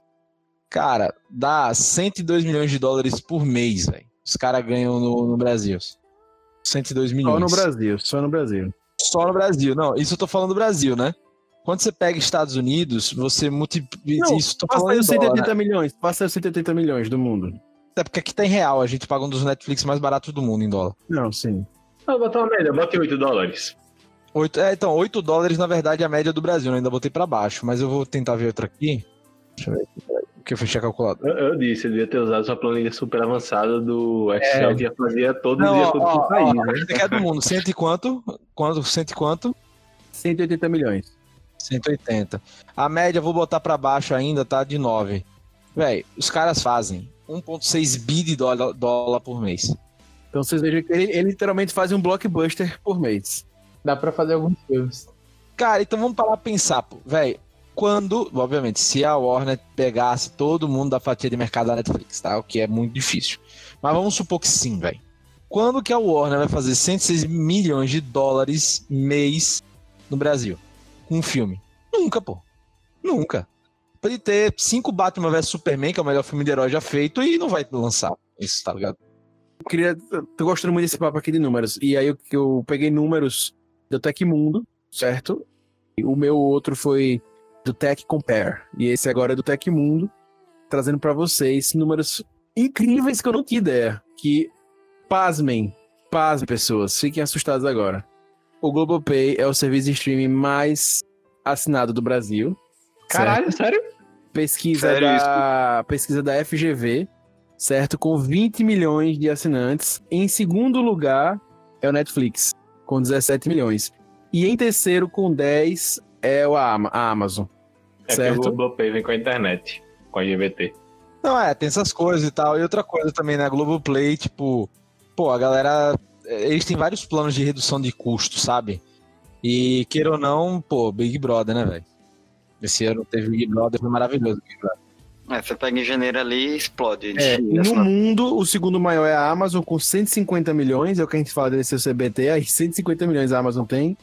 Cara, dá 102 milhões de dólares por mês, velho. Os caras ganham no, no Brasil. 102 milhões. Só no Brasil, só no Brasil. Só no Brasil. Não, isso eu tô falando do Brasil, né? Quando você pega Estados Unidos, você multiplica. Não, isso tô Passa falando aí os em dólar, 180 né? milhões, passa aí os 180 milhões do mundo. Até porque aqui tá em real, a gente paga um dos Netflix mais baratos do mundo em dólar. Não, sim. Ah, botar uma média, bota 8 dólares. Oito, é, então, 8 dólares, na verdade, é a média do Brasil. Eu ainda botei pra baixo, mas eu vou tentar ver outra aqui. Deixa eu ver aqui, porque eu fechei a calculadora. Eu, eu disse, eu devia ter usado sua planilha super avançada do Excel que já fazia todo Não, dia, todo ó, país, ó, né? é do mundo. Cento e quanto? quanto? Cento e quanto? 180 milhões. 180. A média, eu vou botar pra baixo ainda, tá? De 9. Véi, os caras fazem 1,6 bi de dólar, dólar por mês. Então vocês vejam que ele, ele literalmente faz um blockbuster por mês. Dá pra fazer alguns filmes. Cara, então vamos parar pra pensar, pô. Quando, obviamente, se a Warner pegasse todo mundo da fatia de mercado da Netflix, tá? O que é muito difícil. Mas vamos supor que sim, velho. Quando que a Warner vai fazer 106 milhões de dólares mês no Brasil? Com um filme? Nunca, pô. Nunca. Pode ter cinco Batman vs Superman, que é o melhor filme de herói já feito, e não vai lançar isso, tá ligado? Eu queria, tô gostando muito desse papo aqui de números. E aí eu, eu peguei números do Tecmundo, certo? E o meu outro foi do Tech Compare. E esse agora é do Tecmundo, trazendo pra vocês números incríveis que eu não tinha ideia. Que, pasmem, pasmem pessoas, fiquem assustados agora. O Globopay é o serviço de streaming mais assinado do Brasil. Caralho, sério? Pesquisa Sério da pesquisa da FGV, certo? Com 20 milhões de assinantes. Em segundo lugar é o Netflix, com 17 milhões. E em terceiro, com 10, é o a Amazon. É Certo. que o Globopay vem com a internet, com a GVT. Não, é, tem essas coisas e tal. E outra coisa também, né? Globoplay, tipo, pô, a galera. Eles têm vários planos de redução de custo, sabe? E queira ou não, pô, Big Brother, né, velho? Esse ano teve Big Brother, foi maravilhoso. Big Brother. É, você pega em janeiro ali e explode. É, no mundo, o segundo maior é a Amazon, com 150 milhões. É o que a gente fala desse CBT. Aí 150 milhões a Amazon tem.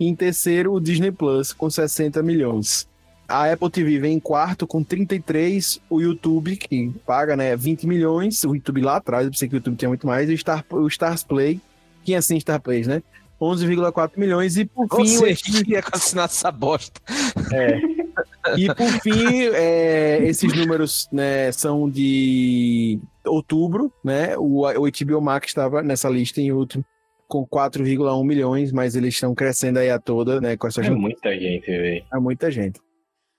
E em terceiro, o Disney Plus, com 60 milhões. A Apple TV vem em quarto, com 33. O YouTube, que paga né, 20 milhões. O YouTube lá atrás, eu pensei que o YouTube tinha muito mais. E o, Star, o Stars Play, quem assiste Star Plays, né? 11,4 milhões. E por fim, o Você que queria assinar essa bosta. E por fim, é, Esses números né, são de outubro, né? O, o HBO Max estava nessa lista em outubro com 4,1 milhões, mas eles estão crescendo aí a toda, né? Com essa É gente. muita gente, velho. É muita gente.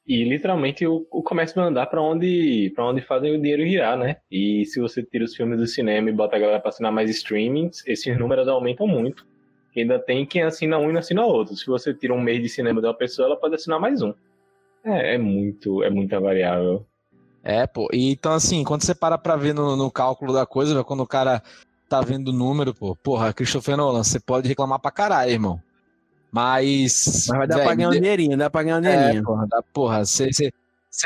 E literalmente o, o comércio vai andar pra onde, pra onde fazem o dinheiro girar, né? E se você tira os filmes do cinema e bota a galera pra assinar mais streamings, esses números aumentam muito. E ainda tem quem assina um e não assina outro. Se você tira um mês de cinema de uma pessoa, ela pode assinar mais um. É, é muito, é muita variável. É, pô. E, então, assim, quando você para pra ver no, no cálculo da coisa, quando o cara tá vendo o número, pô, porra, Christopher Nolan, você pode reclamar pra caralho, irmão. Mas. Mas vai dar véi, pra ganhar um dinheirinho, dá pra ganhar um É, dinheirinho. porra, dá, porra, você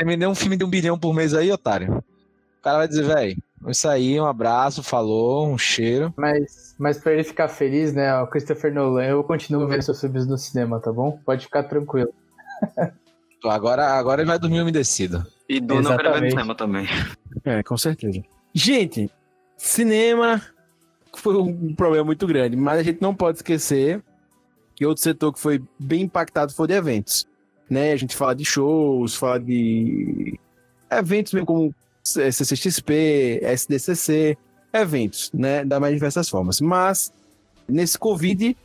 me deu um filme de um bilhão por mês aí, otário. O cara vai dizer, velho, isso aí, um abraço, falou, um cheiro. Mas, mas pra ele ficar feliz, né, o Christopher Nolan, eu continuo vendo seus filmes no cinema, tá bom? Pode ficar tranquilo. Agora, agora ele vai dormir umedecido. E Duna eu quero ver no cinema também. É, com certeza. Gente, cinema foi um problema muito grande, mas a gente não pode esquecer que outro setor que foi bem impactado foi de eventos. Né? A gente fala de shows, fala de eventos mesmo como CCXP, SDCC, eventos, né? Da mais diversas formas. Mas, nesse Covid,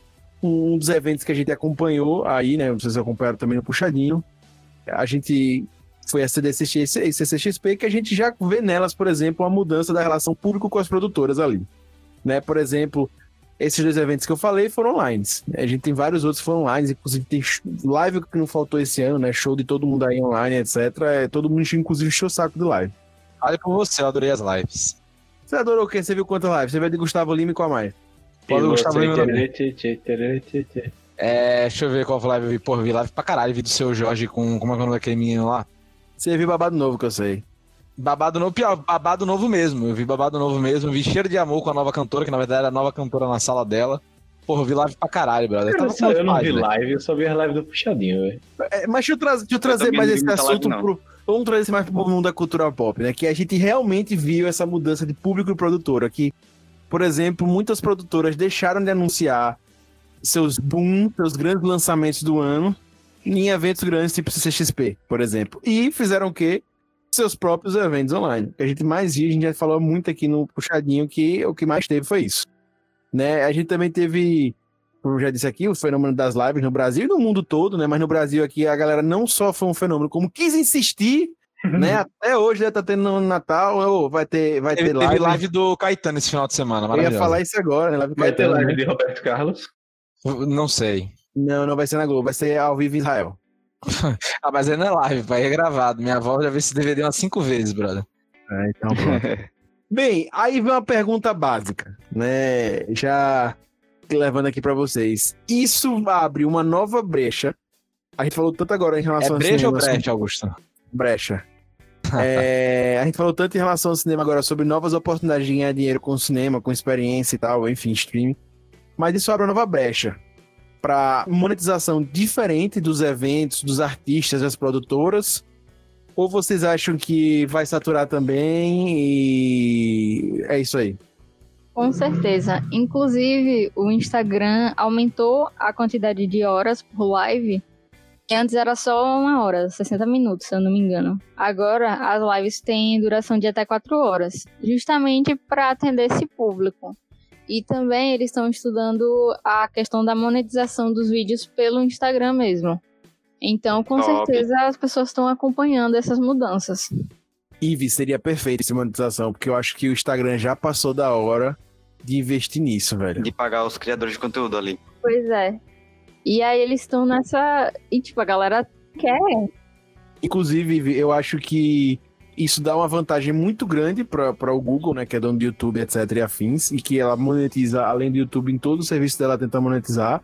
um dos eventos que a gente acompanhou aí, né? Vocês acompanharam também no Puxadinho, a gente foi a CDCX e CCXP, que a gente já vê nelas, por exemplo, a mudança da relação público com as produtoras ali. Né? Por exemplo, esses dois eventos que eu falei foram online. A gente tem vários outros que foram online, inclusive tem live que não faltou esse ano, né? Show de todo mundo aí online, etc. É, todo mundo, inclusive, encheu o saco de live. Olha por você, eu adorei as lives. Você adorou o quê? Você viu quantas lives? Você a de Gustavo Lima e qual mais? Pode Gustavo Lima É, deixa eu ver qual live eu vi. Porra, eu vi live pra caralho, vi do seu Jorge com. Como é que é o nome daquele menino lá? Você viu babado novo que eu sei. Babado novo, pior, babado novo mesmo. Eu vi babado novo mesmo, eu vi cheiro de amor com a nova cantora, que na verdade era a nova cantora na sala dela. Porra, eu vi live pra caralho, brother. Cara, Tava eu não vi velho. live, eu só vi a live do Puxadinho, velho. É, mas deixa eu, tra- deixa eu trazer também mais esse assunto live, pro. Vamos trazer isso mais pro mundo da cultura pop, né? Que a gente realmente viu essa mudança de público e produtora. Que, por exemplo, muitas produtoras deixaram de anunciar seus boom, seus grandes lançamentos do ano em eventos grandes tipo CCXP, por exemplo. E fizeram o quê? Seus próprios eventos online. O que a gente mais viu, a gente já falou muito aqui no Puxadinho, que o que mais teve foi isso. Né? A gente também teve como eu já disse aqui, o fenômeno das lives no Brasil e no mundo todo, né? Mas no Brasil aqui a galera não só foi um fenômeno, como quis insistir, né? Até hoje, né? Tá tendo no Natal, ô, vai ter, vai Teve, ter teve live. live do Caetano esse final de semana, Eu ia falar isso agora, né? Live do Vai ter Caetano, live né? de Roberto Carlos. Não sei. Não, não vai ser na Globo, vai ser ao vivo em Israel. Ah, mas aí não é live, pai, é gravado. Minha avó já viu esse DVD umas cinco vezes, brother. É, então pronto. Bem, aí vem uma pergunta básica, né? Já levando aqui pra vocês. Isso abre uma nova brecha. A gente falou tanto agora em É relação ao brecha ou cinema, brecha, Augusto? brecha. É, a gente falou tanto em relação ao cinema agora sobre novas oportunidades de ganhar dinheiro com o cinema, com experiência e tal, enfim, streaming. Mas isso abre uma nova brecha para monetização diferente dos eventos, dos artistas, das produtoras. Ou vocês acham que vai saturar também e é isso aí? Com certeza. Inclusive, o Instagram aumentou a quantidade de horas por live. Antes era só uma hora, 60 minutos, se eu não me engano. Agora, as lives têm duração de até 4 horas. Justamente para atender esse público. E também eles estão estudando a questão da monetização dos vídeos pelo Instagram mesmo. Então, com Top. certeza, as pessoas estão acompanhando essas mudanças. Ive, seria perfeito essa monetização, porque eu acho que o Instagram já passou da hora de investir nisso, velho. De pagar os criadores de conteúdo ali. Pois é. E aí eles estão nessa. E tipo, a galera quer. Inclusive, Ive, eu acho que isso dá uma vantagem muito grande para o Google, né, que é dono do YouTube, etc. e afins, e que ela monetiza, além do YouTube, em todo o serviço dela tenta monetizar.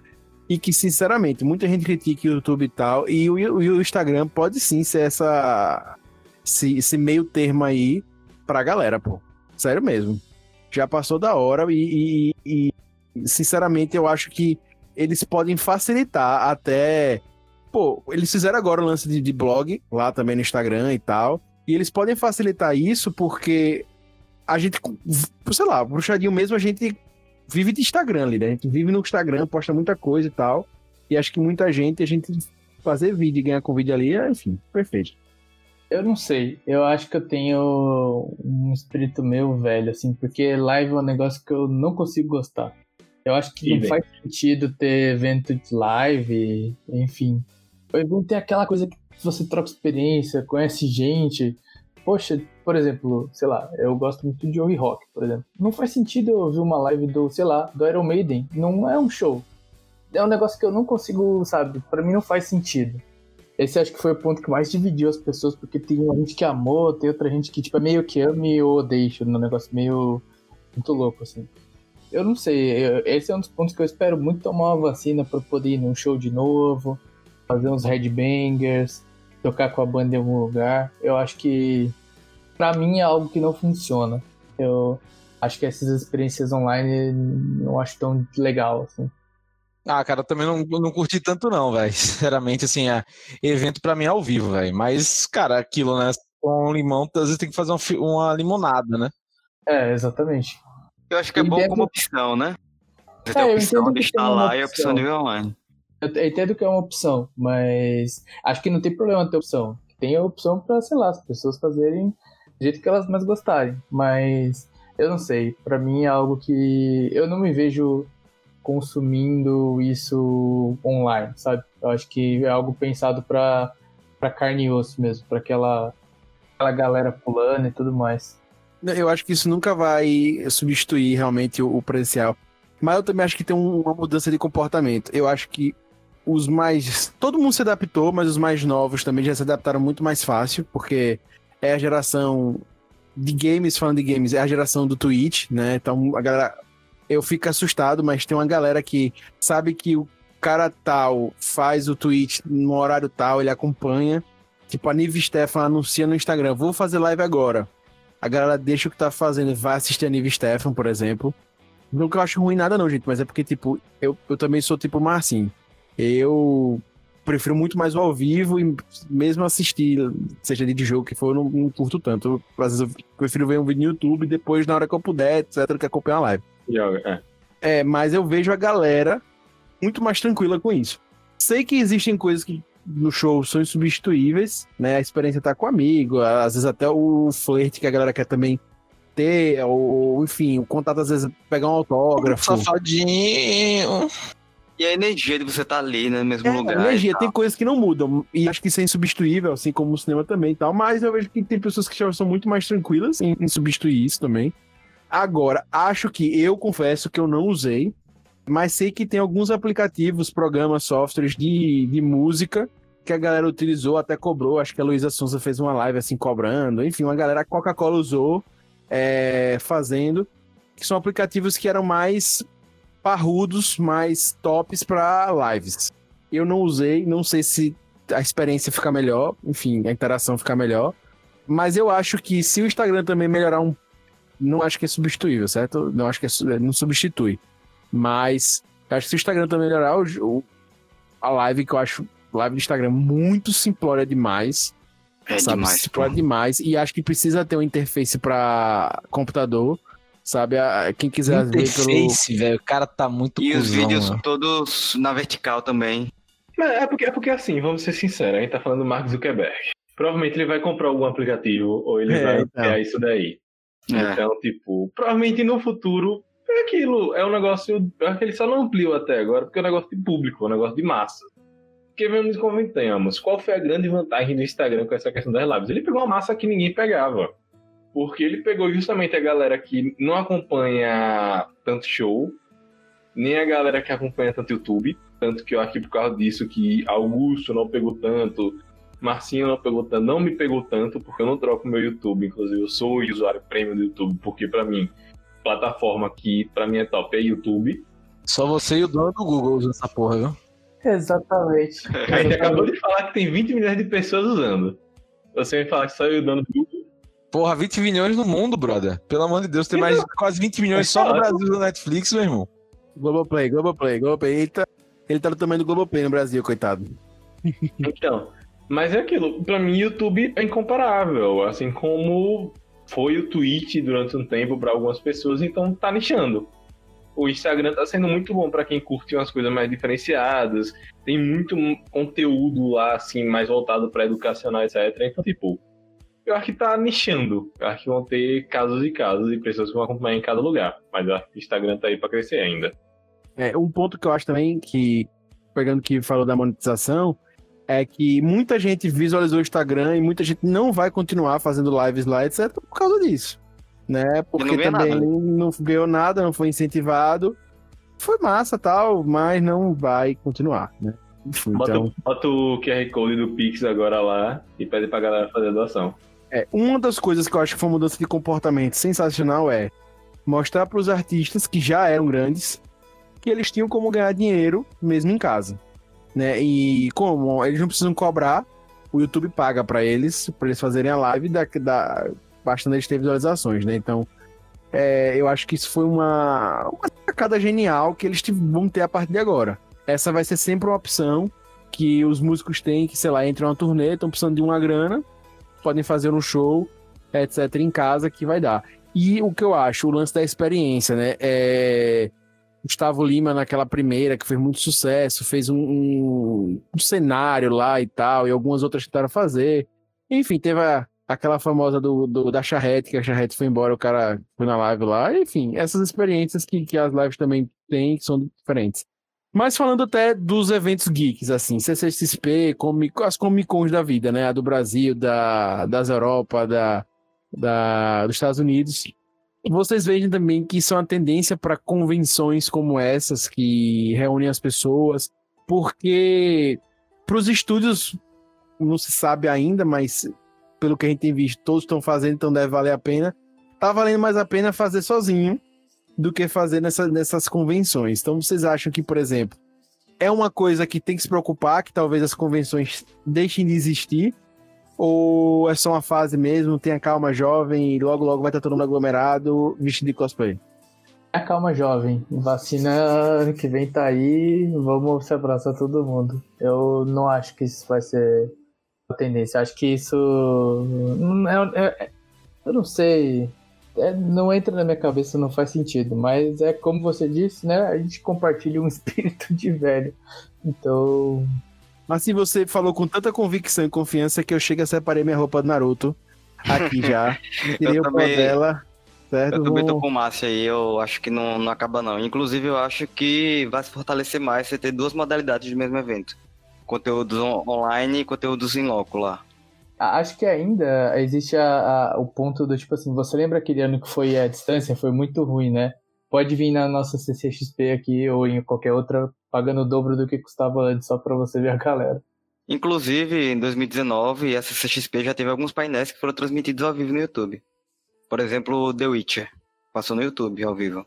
E que, sinceramente, muita gente critica o YouTube e tal, e o, o Instagram pode sim ser essa, esse, esse meio termo aí pra galera, pô. Sério mesmo. Já passou da hora e, e- e, sinceramente, eu acho que eles podem facilitar até pô, eles fizeram agora o lance de, de blog lá também no Instagram e tal. E eles podem facilitar isso porque a gente, sei lá, bruxadinho mesmo, a gente vive de Instagram ali, né? A gente vive no Instagram, posta muita coisa e tal. E acho que muita gente, a gente fazer vídeo e ganhar com vídeo ali, é, enfim, perfeito. Eu não sei. Eu acho que eu tenho um espírito meu velho, assim, porque live é um negócio que eu não consigo gostar. Eu acho que não faz sentido ter evento de live, enfim. O evento tem aquela coisa que você troca experiência, conhece gente. Poxa, por exemplo, sei lá, eu gosto muito de ouvir rock, por exemplo. Não faz sentido eu ouvir uma live do, sei lá, do Iron Maiden. Não é um show. É um negócio que eu não consigo, sabe? Para mim não faz sentido. Esse acho que foi o ponto que mais dividiu as pessoas, porque tem uma gente que amou, tem outra gente que, tipo, é meio que ama e odeia, um negócio meio muito louco, assim. Eu não sei, eu, esse é um dos pontos que eu espero muito tomar uma vacina para poder ir num show de novo, fazer uns headbangers, tocar com a banda em algum lugar. Eu acho que, para mim, é algo que não funciona. Eu acho que essas experiências online não acho tão legal, assim. Ah, cara, também não, não curti tanto não, velho. Sinceramente, assim, é evento para mim é ao vivo, velho. Mas, cara, aquilo, né? Com limão, às vezes tem que fazer um, uma limonada, né? É, exatamente. Eu acho que é bom como opção, né? Você é, tem a opção de estar lá e a opção de ver online. Eu entendo que é uma opção, mas acho que não tem problema ter opção. Tem a opção para, sei lá, as pessoas fazerem do jeito que elas mais gostarem. Mas eu não sei, para mim é algo que eu não me vejo consumindo isso online, sabe? Eu acho que é algo pensado para para carne e osso mesmo, para aquela aquela galera pulando e tudo mais. Eu acho que isso nunca vai substituir realmente o, presencial. Mas eu também acho que tem uma mudança de comportamento. Eu acho que os mais. Todo mundo se adaptou, mas os mais novos também já se adaptaram muito mais fácil, porque é a geração de games, falando de games, é a geração do Twitch, né? Então a galera eu fico assustado, mas tem uma galera que sabe que o cara tal faz o tweet no horário tal, ele acompanha. Tipo, a Nive Stefan anuncia no Instagram, vou fazer live agora. A galera deixa o que tá fazendo, vai assistir a Nive Stefan, por exemplo. Não que eu acho ruim nada não, gente, mas é porque, tipo, eu, eu também sou tipo Marcinho. Eu prefiro muito mais o ao vivo e mesmo assistir, seja de jogo que for, eu não, não curto tanto. Eu, às vezes eu prefiro ver um vídeo no YouTube e depois, na hora que eu puder, etc, que acompanhar a live. É. é, mas eu vejo a galera muito mais tranquila com isso. Sei que existem coisas que no show são insubstituíveis, né? A experiência tá com o amigo, às vezes até o flerte que a galera quer também ter, ou, enfim, o contato às vezes pegar um autógrafo. Safadinho. E a energia de você estar tá ali, né, no mesmo é, lugar. A energia, tem coisas que não mudam. E acho que isso é insubstituível, assim como o cinema também e tal. Mas eu vejo que tem pessoas que já são muito mais tranquilas em, em substituir isso também. Agora, acho que eu confesso que eu não usei, mas sei que tem alguns aplicativos, programas, softwares de, de música que a galera utilizou, até cobrou. Acho que a Luísa Sonza fez uma live assim cobrando. Enfim, uma galera a Coca-Cola usou é, fazendo, que são aplicativos que eram mais parrudos, mais tops para lives. Eu não usei, não sei se a experiência fica melhor, enfim, a interação fica melhor. Mas eu acho que se o Instagram também melhorar um não acho que é substituível, certo? Não acho que é, não substitui. Mas acho que se o Instagram também melhorar, o, a live que eu acho live do Instagram muito simplória demais. É sabe? demais. Simplória demais. E acho que precisa ter uma interface para computador. Sabe? Quem quiser interface, ver Interface, velho. O cara tá muito E cuzão, os vídeos mano. todos na vertical também. É porque, é porque assim, vamos ser sinceros, a gente tá falando do Mark Zuckerberg. Provavelmente ele vai comprar algum aplicativo ou ele é, vai então. criar isso daí. É. Então, tipo, provavelmente no futuro é aquilo, é um negócio é que ele só não ampliou até agora, porque é um negócio de público, é um negócio de massa. Porque vamos convenhamos, qual foi a grande vantagem do Instagram com essa questão das lives? Ele pegou uma massa que ninguém pegava. Porque ele pegou justamente a galera que não acompanha tanto show, nem a galera que acompanha tanto YouTube. Tanto que eu acho que por causa disso que Augusto não pegou tanto, Marcinho não pegou tanto, não me pegou tanto, porque eu não troco meu YouTube. Inclusive, eu sou usuário premium do YouTube, porque para mim, plataforma que para mim é top é YouTube. Só você e o dono do Google usam essa porra, viu? Exatamente. A gente acabou de falar que tem 20 milhões de pessoas usando. Você me falar que só eu e o dono do Google. Porra, 20 milhões no mundo, brother. Pelo amor de Deus, tem mais quase 20 milhões só no Brasil do Netflix, meu irmão. Globoplay, Globoplay, Globoplay. Ele tá, ele tá no tamanho do Globoplay no Brasil, coitado. Então, mas é aquilo, para mim YouTube é incomparável, assim como foi o Twitch durante um tempo para algumas pessoas, então tá nichando. O Instagram tá sendo muito bom para quem curte umas coisas mais diferenciadas, tem muito conteúdo lá assim mais voltado para educacional, etc. Então, tipo, eu acho que tá nichando. Eu acho que vão ter casos e casos e pessoas que vão acompanhar em cada lugar. Mas eu acho que o Instagram tá aí pra crescer ainda. É, um ponto que eu acho também que, pegando o que falou da monetização, é que muita gente visualizou o Instagram e muita gente não vai continuar fazendo lives lá, etc, por causa disso. Né? Porque ganha também nada, não ganhou nada, não foi incentivado. Foi massa tal, mas não vai continuar, né? Enfim, Bota, então, bota o QR Code do Pix agora lá e pede pra galera fazer a doação. É, uma das coisas que eu acho que foi uma mudança de comportamento sensacional é mostrar para os artistas que já eram grandes que eles tinham como ganhar dinheiro mesmo em casa, né? E como eles não precisam cobrar, o YouTube paga para eles, para eles fazerem a live da, da bastante eles ter visualizações, né? Então, é, eu acho que isso foi uma, uma sacada genial que eles vão ter a partir de agora. Essa vai ser sempre uma opção que os músicos têm, que, sei lá, entram uma turnê, estão precisando de uma grana, podem fazer um show, etc, em casa, que vai dar. E o que eu acho, o lance da experiência, né? É... Gustavo Lima, naquela primeira, que fez muito sucesso, fez um, um- um cenário lá e tal, e algumas outras tentaram fazer. Enfim, teve a- aquela famosa do, do- da charrete, que a charrete foi embora, o cara foi na live lá. Enfim, essas experiências que, que as lives também têm, que são diferentes. Mas falando até dos eventos geeks, assim, CCXP, Comic, as Comic Cons da vida, né? A do Brasil, da, das Europa, da, da, dos Estados Unidos. Vocês vejam também que isso é uma tendência para convenções como essas, que reúnem as pessoas, porque para os estúdios não se sabe ainda, mas pelo que a gente tem visto, todos estão fazendo, então deve valer a pena. Tá valendo mais a pena fazer sozinho do que fazer nessa, nessas convenções. Então vocês acham que, por exemplo, é uma coisa que tem que se preocupar, que talvez as convenções deixem de existir? Ou é só uma fase mesmo, tenha calma jovem e logo logo vai estar todo mundo aglomerado, vestido de cosplay? Ah, Calma, jovem. Vacina ano que vem tá aí. Vamos se abraçar todo mundo. Eu não acho que isso vai ser a tendência. Acho que isso. não é- é- eu não sei. É, não entra na minha cabeça, não faz sentido. Mas é como você disse, né? A gente compartilha um espírito de velho. Então. Mas se você falou com tanta convicção e confiança que eu chego a separei minha roupa do Naruto aqui já. Tirei Eu o também- dela, certo? Eu também tô com o Márcio aí, eu acho que não, não acaba não. Inclusive, eu acho que vai se fortalecer mais você ter duas modalidades do mesmo evento. Conteúdos on- online e conteúdos em loco lá. Acho que ainda existe a- a- o ponto do tipo assim, você lembra aquele ano que foi a distância? Foi muito ruim, né? Pode vir na nossa CCXP aqui ou em qualquer outra, pagando o dobro do que custava antes, só pra você ver a galera. Inclusive, em 2019, a CCXP já teve alguns painéis que foram transmitidos ao vivo no YouTube. Por exemplo, The Witcher. Passou no YouTube ao vivo.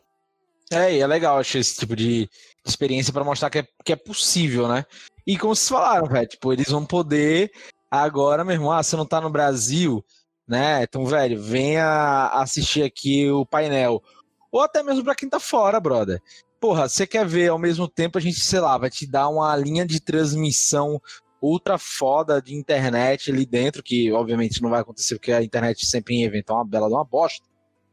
É, e é legal, acho, esse tipo de experiência pra mostrar que é, que é possível, né? E como vocês falaram, velho, tipo, eles vão poder agora, meu irmão, ah, você não tá no Brasil, né? Então, velho, venha assistir aqui o painel. Ou até mesmo pra quem tá fora, brother. Porra, você quer ver ao mesmo tempo, a gente, sei lá, vai te dar uma linha de transmissão ultra foda de internet ali dentro, que obviamente não vai acontecer porque a internet sempre em evento é uma bela de uma bosta.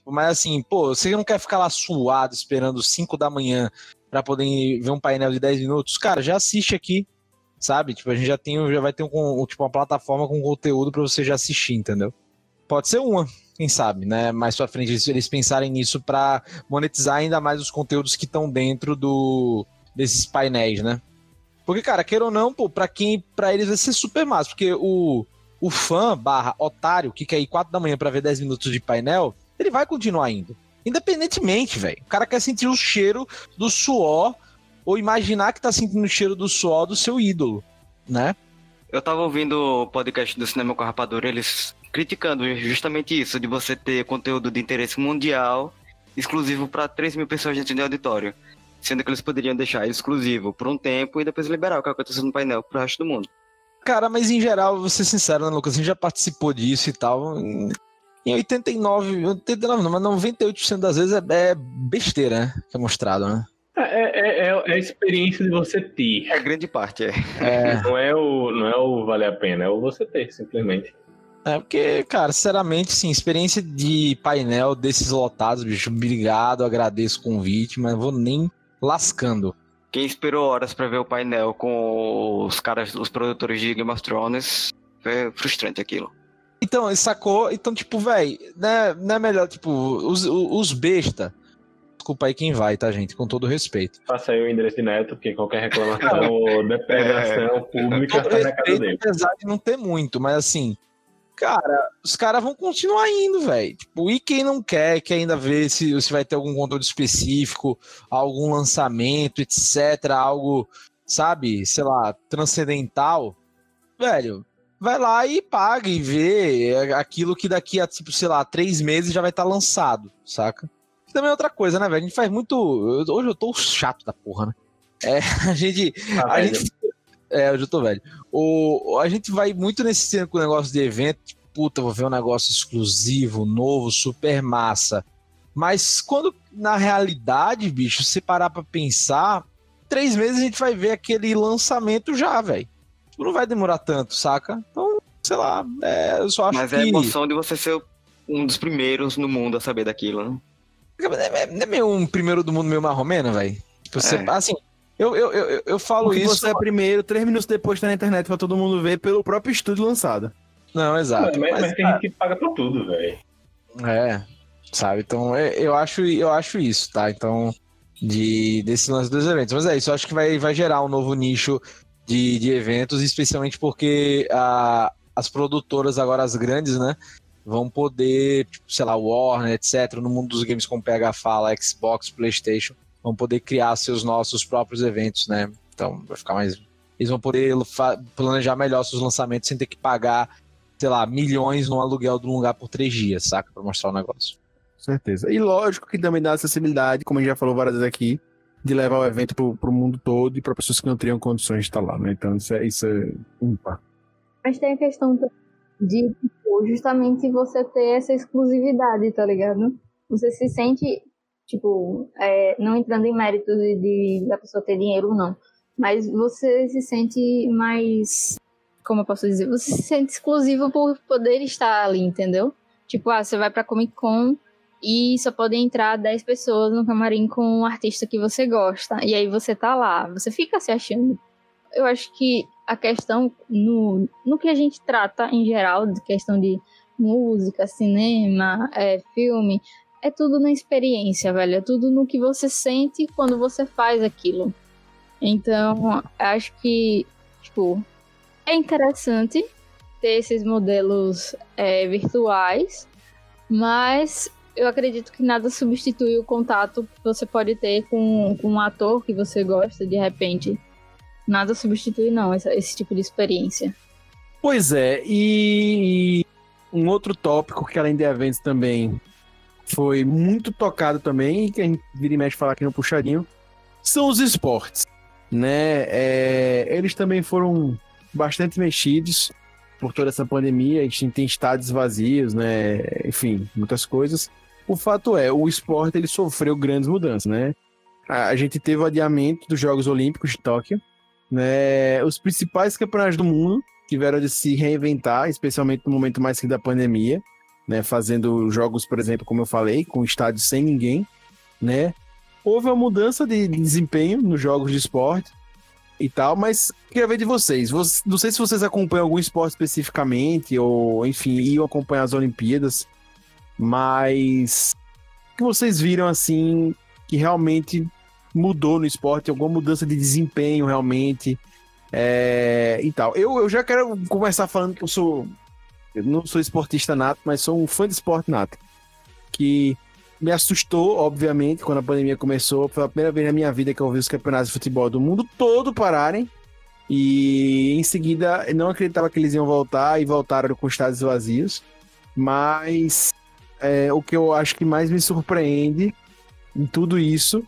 Mas assim, pô, você não quer ficar lá suado esperando 5 da manhã pra poder ver um painel de 10 minutos? Cara, já assiste aqui, sabe? Tipo, a gente já tem, já vai ter um, tipo, uma plataforma com conteúdo pra você já assistir, entendeu? Pode ser uma, quem sabe, né? Mais pra frente eles, eles pensarem nisso pra monetizar ainda mais os conteúdos que estão dentro do desses painéis, né? Porque, cara, queira ou não, pô, pra quem, pra eles vai ser super massa, porque o, o fã barra otário que quer ir 4 da manhã pra ver 10 minutos de painel, ele vai continuar indo. Independentemente, velho. O cara quer sentir o cheiro do suor ou imaginar que tá sentindo o cheiro do suor do seu ídolo, né? Eu tava ouvindo o podcast do Cinema com a Rapadura, eles criticando justamente isso, de você ter conteúdo de interesse mundial exclusivo para 3 mil pessoas dentro de auditório. Sendo que eles poderiam deixar exclusivo por um tempo e depois liberar o que aconteceu no painel pro resto do mundo. Cara, mas em geral, vou ser sincero, né, Lucas? A gente já participou disso e tal. Em em 89, 89 não, mas 98% das vezes é, é besteira, né? Que é mostrado, né? É, é, é, é a experiência de você ter. É grande parte, é. É, Não é o, não é o vale a pena, é o você ter, simplesmente. é porque, cara, sinceramente, sim, experiência de painel desses lotados, bicho, obrigado, agradeço o convite, mas vou nem lascando. Quem esperou horas pra ver o painel com os caras, os produtores de Game of Thrones, foi frustrante aquilo. Então, sacou? Então, tipo, velho, né, não é melhor, tipo, os, os besta. Desculpa aí quem vai, tá, gente? Com todo respeito. Faça aí o endereço de neto, porque qualquer reclamação ou depredação pública Todo tá na casa respeito, dele. apesar de não ter muito, mas assim, cara, os caras vão continuar indo, velho. Tipo, e quem não quer, quer ainda ver se, se vai ter algum conteúdo específico, algum lançamento, etc, algo, sabe, sei lá, transcendental, velho, vai lá e paga e vê aquilo que daqui a, tipo, sei lá, três meses já vai estar lançado, saca? Que também é outra coisa, né, velho? A gente faz muito. Hoje eu tô chato da porra, né? É, a gente. Tá A gente é, hoje eu tô velho. O, a gente vai muito nesse com o negócio de evento. Tipo, puta, vou ver um negócio exclusivo, novo, super massa. Mas quando, na realidade, bicho, se parar pra pensar, três meses a gente vai ver aquele lançamento já, velho. Tipo, Não vai demorar tanto, saca? Então, sei lá, é, eu só acho Mas que. é a emoção de você ser um dos primeiros no mundo a saber daquilo, né? É, é- não é meio um primeiro do mundo meio marromeno, velho? Você, É. assim, eu, eu, eu, eu- falo Porque isso. você é primeiro, três minutos depois tá na internet pra todo mundo ver pelo próprio estúdio lançado. Não, exato. mas, mas, mas tem gente que paga por tudo, velho. É, sabe? Então é, eu acho, eu acho isso, tá? Então, de, desse lance dos eventos. Mas é isso, eu acho que vai, vai gerar um novo nicho de, de eventos, especialmente porque a, as produtoras, agora as grandes, né? Vão poder, tipo, sei lá, Warner, etc., no mundo dos games como PH fala, Xbox, PlayStation, vão poder criar seus nossos próprios eventos, né? Então vai ficar mais. Eles vão poder planejar melhor seus lançamentos sem ter que pagar, sei lá, milhões no aluguel de um lugar por três dias, saca? Pra mostrar o negócio. Certeza. E lógico que também dá acessibilidade, como a gente já falou várias vezes aqui, de levar o evento pro, pro mundo todo e para pessoas que não teriam condições de estar lá, né? Então isso é, isso é ímpar. Mas tem a questão de tipo, justamente você ter essa exclusividade, tá ligado? Você se sente, tipo, é, não entrando em méritos de, de- da pessoa ter dinheiro ou não, mas você se sente mais. Como eu posso dizer? Você se sente exclusivo por poder estar ali, entendeu? Tipo, ah, você vai pra Comic Con e só podem entrar 10 pessoas no camarim com um artista que você gosta. E aí você tá lá, você fica se achando eu acho que a questão no, no que a gente trata em geral, de questão de música, cinema, é, filme, é tudo na experiência, velho. É tudo no que você sente quando você faz aquilo. Então, acho que, tipo, é interessante ter esses modelos é, virtuais, mas eu acredito que nada substitui o contato que você pode ter com, com um ator que você gosta de repente. Nada substitui, não, essa- esse tipo de experiência. Pois é, e um outro tópico que além de eventos também foi muito tocado também, que a gente vira e mexe falar aqui no puxadinho, são os esportes, né? É, eles também foram bastante mexidos por toda essa pandemia, a gente tem estádios vazios, né? Enfim, muitas coisas. O fato é, o esporte ele sofreu grandes mudanças, né? A a gente teve o adiamento dos Jogos Olímpicos de Tóquio, né? Os principais campeonatos do mundo tiveram de se reinventar, especialmente no momento mais que da pandemia, né? Fazendo jogos, por exemplo, como eu falei, com estádios sem ninguém, né? Houve uma mudança de de desempenho nos jogos de esporte e tal, mas queria ver de vocês. Vocês- Não sei se vocês acompanham algum esporte especificamente, ou, enfim, iam acompanhar as Olimpíadas, mas o que vocês viram assim que realmente mudou no esporte, alguma mudança de desempenho realmente é, e tal. Eu, eu já quero começar falando que eu sou. Eu não sou esportista nato, mas sou um fã de esporte nato. Que me assustou, obviamente, quando a pandemia começou. Foi a primeira vez na minha vida que eu vi os campeonatos de futebol do mundo todo pararem. E em seguida, não acreditava que eles iam voltar e voltaram com estádios vazios. Mas é, o que eu acho que mais me surpreende em tudo isso,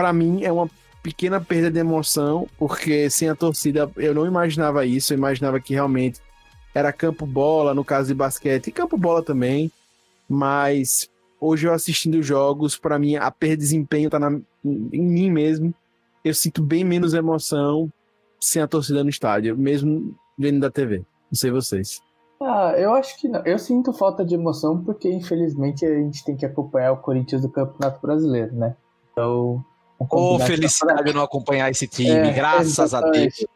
para mim, é uma pequena perda de emoção, porque sem a torcida eu não imaginava isso, eu imaginava que realmente era campo bola, no caso de basquete, e campo bola também, mas hoje eu assistindo os jogos, para mim a perda de desempenho tá na, em mim mesmo. Eu sinto bem menos emoção sem a torcida no estádio, mesmo vendo da TV. Não sei vocês. Ah, eu acho que não. Eu sinto falta de emoção porque, infelizmente, a gente tem que acompanhar o Corinthians do Campeonato Brasileiro, né? Então. Ô, felicidade de não acompanhar esse time, É, graças a Deus. exatamente.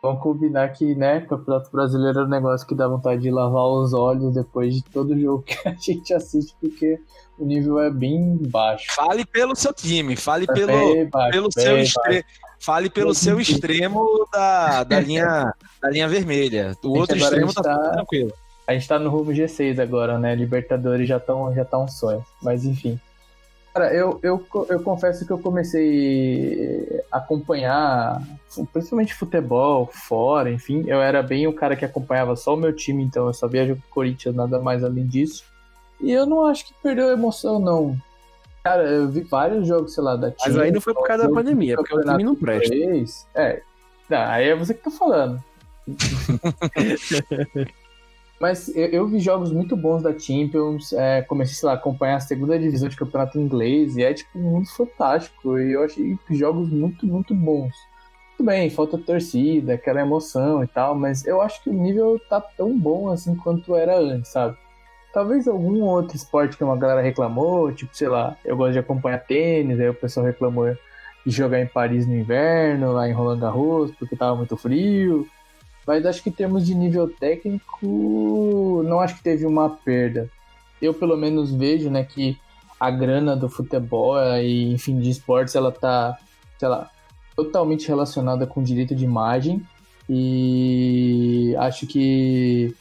Vamos combinar que, né, Campeonato Brasileiro é um negócio que dá vontade de lavar os olhos depois de todo jogo que a gente assiste, porque o nível é bem baixo. Fale pelo seu time, fale É pelo, baixo, pelo seu extremo. Fale pelo seu extremo da, da, linha, da linha vermelha. O outro extremo tá, tá- tudo tranquilo. A gente tá no rumo G6 agora, né? Libertadores já tão, já tá um sonho. Mas enfim. Cara, eu, eu, eu confesso que eu comecei a acompanhar, principalmente futebol, fora, enfim. Eu era bem o cara que acompanhava só o meu time, então eu só via jogo do Corinthians, nada mais além disso. E eu não acho que perdeu a emoção, não. Cara, eu vi vários jogos, sei lá, da Mas aí não foi por causa da pandemia, porque o time não presta. Três. É. Não, aí é você que tá falando. Mas eu, eu vi jogos muito bons da Champions, é, comecei, sei lá, a acompanhar a segunda divisão de campeonato inglês, e é, tipo, muito fantástico. E eu achei jogos muito, muito bons. Tudo bem, falta torcida, aquela emoção e tal, mas eu acho que o nível tá tão bom assim quanto era antes, sabe? Talvez algum outro esporte que uma galera reclamou, tipo, sei lá, eu gosto de acompanhar tênis, aí o pessoal reclamou de jogar em Paris no inverno, lá em Roland Garros, porque tava muito frio. Mas acho que em termos de nível técnico, não acho que teve uma perda. Eu pelo menos vejo, né, que a grana do futebol e, enfim, de esportes, ela tá, sei lá, totalmente relacionada com direito de imagem. E acho que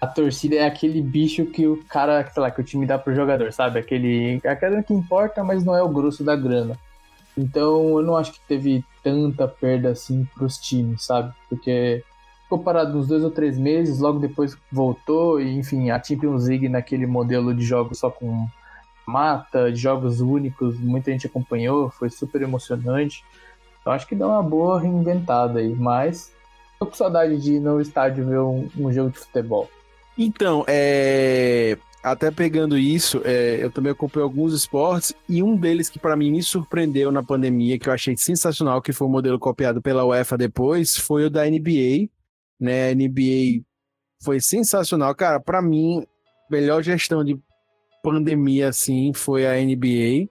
a torcida é aquele bicho que o cara, sei lá, que o time dá pro jogador, sabe? Aquele, a grana que importa, mas não é o grosso da grana. Então eu não acho que teve tanta perda assim pros times, sabe? Porque ficou parado uns dois ou três meses, logo depois voltou, e enfim, a Champions League naquele modelo de jogos só com mata, de jogos únicos, muita gente acompanhou, foi super emocionante. Então acho que deu uma boa reinventada aí, mas tô com saudade de ir no estádio ver um, um jogo de futebol. Então, é, até pegando isso, é, eu também acompanhei alguns esportes e um deles que para mim me surpreendeu na pandemia, que eu achei sensacional, que foi o modelo copiado pela UEFA depois, foi o da NBA. Né? NBA foi sensacional, cara. Para mim, melhor gestão de pandemia assim foi a NBA.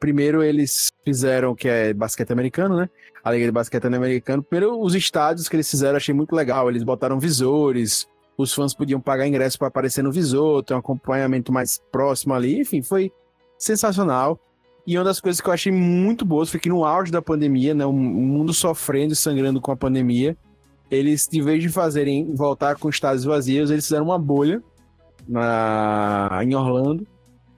Primeiro eles fizeram que é basquete americano, né? A liga de basquete americano. Primeiro os estádios que eles fizeram, achei muito legal. Eles botaram visores, os fãs podiam pagar ingresso para aparecer no visor, ter um acompanhamento mais próximo ali, enfim, foi sensacional. E uma das coisas que eu achei muito boas foi que no auge da pandemia, né, o mundo sofrendo e sangrando com a pandemia, eles, em vez de fazerem voltar com estádios vazios, eles fizeram uma bolha na, em Orlando,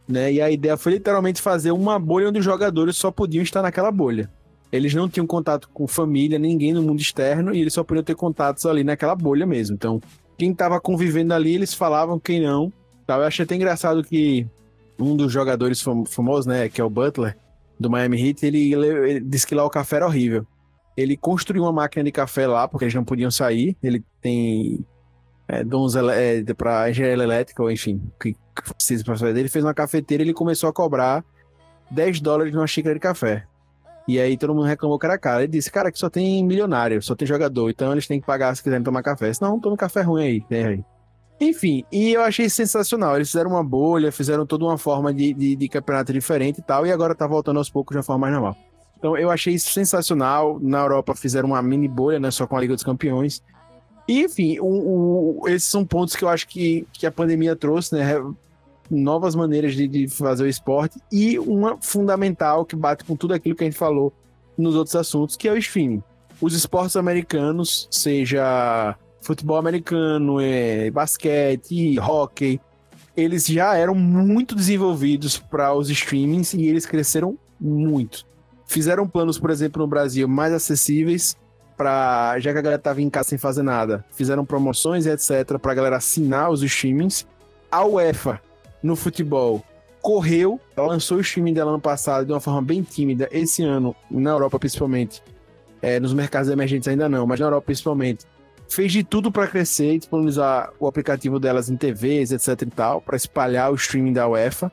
né, e a ideia foi literalmente fazer uma bolha onde os jogadores só podiam estar naquela bolha. Eles não tinham contato com família, ninguém no mundo externo, e eles só podiam ter contatos ali naquela bolha mesmo. Então, quem tava convivendo ali, eles falavam, quem não. Eu achei até engraçado que um dos jogadores fam famosos, né, que é o Butler, do Miami Heat, ele, ele, ele disse que lá o café era horrível. Ele construiu uma máquina de café lá, porque eles não podiam sair. Ele tem é, dons é, para engenharia elétrica, ou enfim, que, precisa para fazer. Ele fez uma cafeteira e ele começou a cobrar 10 dólares numa xícara de café. E aí todo mundo reclamou que era caro. Ele disse, cara, que só tem milionário, só tem jogador, então eles têm que pagar se quiserem tomar café. Senão, toma café ruim aí, tem aí. Enfim, e eu achei sensacional. Eles fizeram uma bolha, fizeram toda uma forma de, de, de campeonato diferente e tal, e agora tá voltando aos poucos de uma forma mais normal. Então eu achei isso sensacional. Na Europa fizeram uma mini bolha, né, só com a Liga dos Campeões. E, enfim, o, o, esses são pontos que eu acho que, que a pandemia trouxe, né? novas maneiras de, de, fazer o esporte e uma fundamental que bate com tudo aquilo que a gente falou nos outros assuntos, que é o streaming. Os esportes americanos, seja futebol americano, é, basquete, hockey, eles já eram muito desenvolvidos para os streamings e eles cresceram muito. Fizeram planos, por exemplo, no Brasil mais acessíveis para já que a galera estava em casa sem fazer nada. Fizeram promoções e etc para a galera assinar os streamings. A UEFA no futebol correu, lançou o streaming dela ano passado de uma forma bem tímida, esse ano, na Europa principalmente, é, nos mercados emergentes ainda não, mas na Europa principalmente, fez de tudo para crescer e disponibilizar o aplicativo delas em TVs, etc e tal, para espalhar o streaming da UEFA.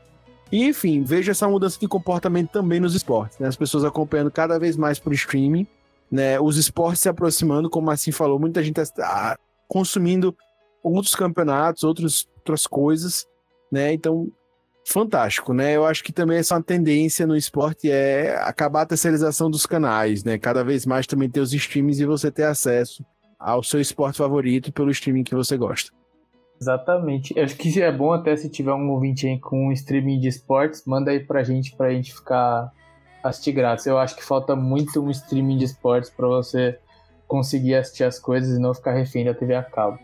E, enfim, vejo essa mudança de comportamento também nos esportes, né? as pessoas acompanhando cada vez mais por streaming, né? os esportes se aproximando, como assim falou, muita gente está consumindo outros campeonatos, outros, outras coisas, né? Então, fantástico, né? Eu acho que também essa tendência no esporte é acabar a terceirização dos canais, né? Cada vez mais também ter os streams e você ter acesso ao seu esporte favorito pelo streaming que você gosta. Exatamente. Acho que é bom até se tiver um ouvinte aí com um streaming de esportes, manda aí pra gente, pra gente ficar assistir grátis. Eu acho que falta muito um streaming de esportes para você conseguir assistir as coisas e não ficar refém da TV a cabo.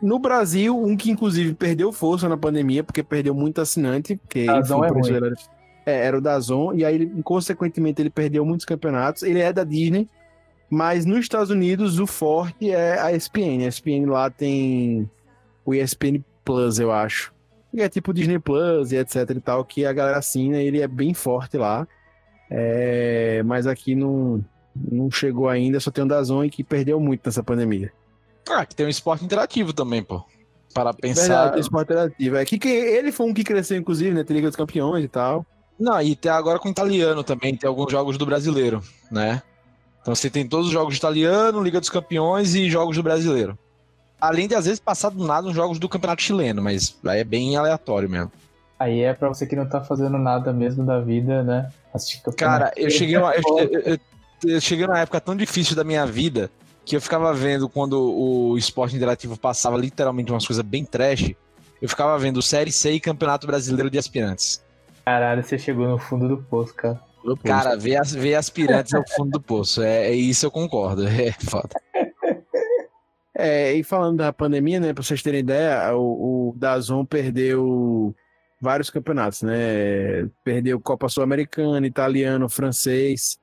No Brasil, um que inclusive perdeu força na pandemia, porque perdeu muito assinante, porque Dazon é ruim. era, é, era o Dazon, e aí, consequentemente, ele perdeu muitos campeonatos. Ele é da Disney, mas nos Estados Unidos o forte é a ESPN. A ESPN lá tem o ESPN Plus, eu acho. E é tipo Disney Plus e etc e tal, que a galera assina, ele é bem forte lá. É, mas aqui não, não chegou ainda, só tem o Dazon que perdeu muito nessa pandemia. Ah, que tem um esporte interativo também, pô. Para pensar. Verdade, tem esporte interativo. É que, que ele foi um que cresceu, inclusive, né? Tem Liga dos Campeões e tal. Não, e tem agora com o italiano também, tem alguns jogos do brasileiro, né? Então você tem todos os jogos de italiano, Liga dos Campeões e jogos do brasileiro. Além de, às vezes, passar do nada nos jogos do campeonato chileno, mas aí é bem aleatório mesmo. Aí é pra você que não tá fazendo nada mesmo da vida, né? Assistir Cara, eu cheguei, uma- eu, eu- eu- cheguei numa época tão difícil da minha vida que eu ficava vendo quando o esporte interativo passava literalmente umas coisas bem trash. Eu ficava vendo Série C e Campeonato Brasileiro de Aspirantes. Caralho, você chegou no fundo do poço, cara. Cara, ver, ver aspirantes é o fundo do poço. É, é isso eu concordo. É foda. É, e falando da pandemia, né, pra vocês terem ideia, o, o Dazon perdeu vários campeonatos, né? Perdeu Copa Sul-Americana, italiano, francês,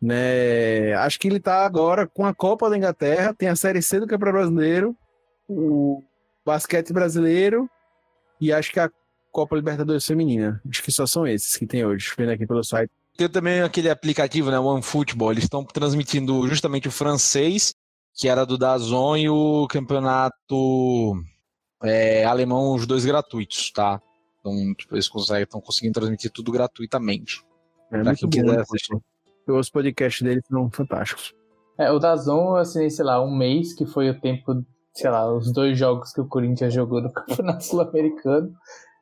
né? Acho que ele tá agora com a Copa da Inglaterra, tem a Série C do Campeonato Brasileiro, o basquete brasileiro e acho que a Copa Libertadores Feminina. Acho que só são esses que tem hoje, vendo aqui pelo site. Tem também aquele aplicativo, né, OneFootball. Eles estão transmitindo justamente o francês, que era do Dazon, e o campeonato é, alemão, os dois gratuitos, tá? Então, tipo, eles estão conseguindo transmitir tudo gratuitamente. É Pra quem bom. quiser assistir. Os podcasts deles são fantásticos. É, o Dazon eu assinei, sei lá, um mês, que foi o tempo, sei lá, os dois jogos que o Corinthians jogou no Campeonato Sul-Americano.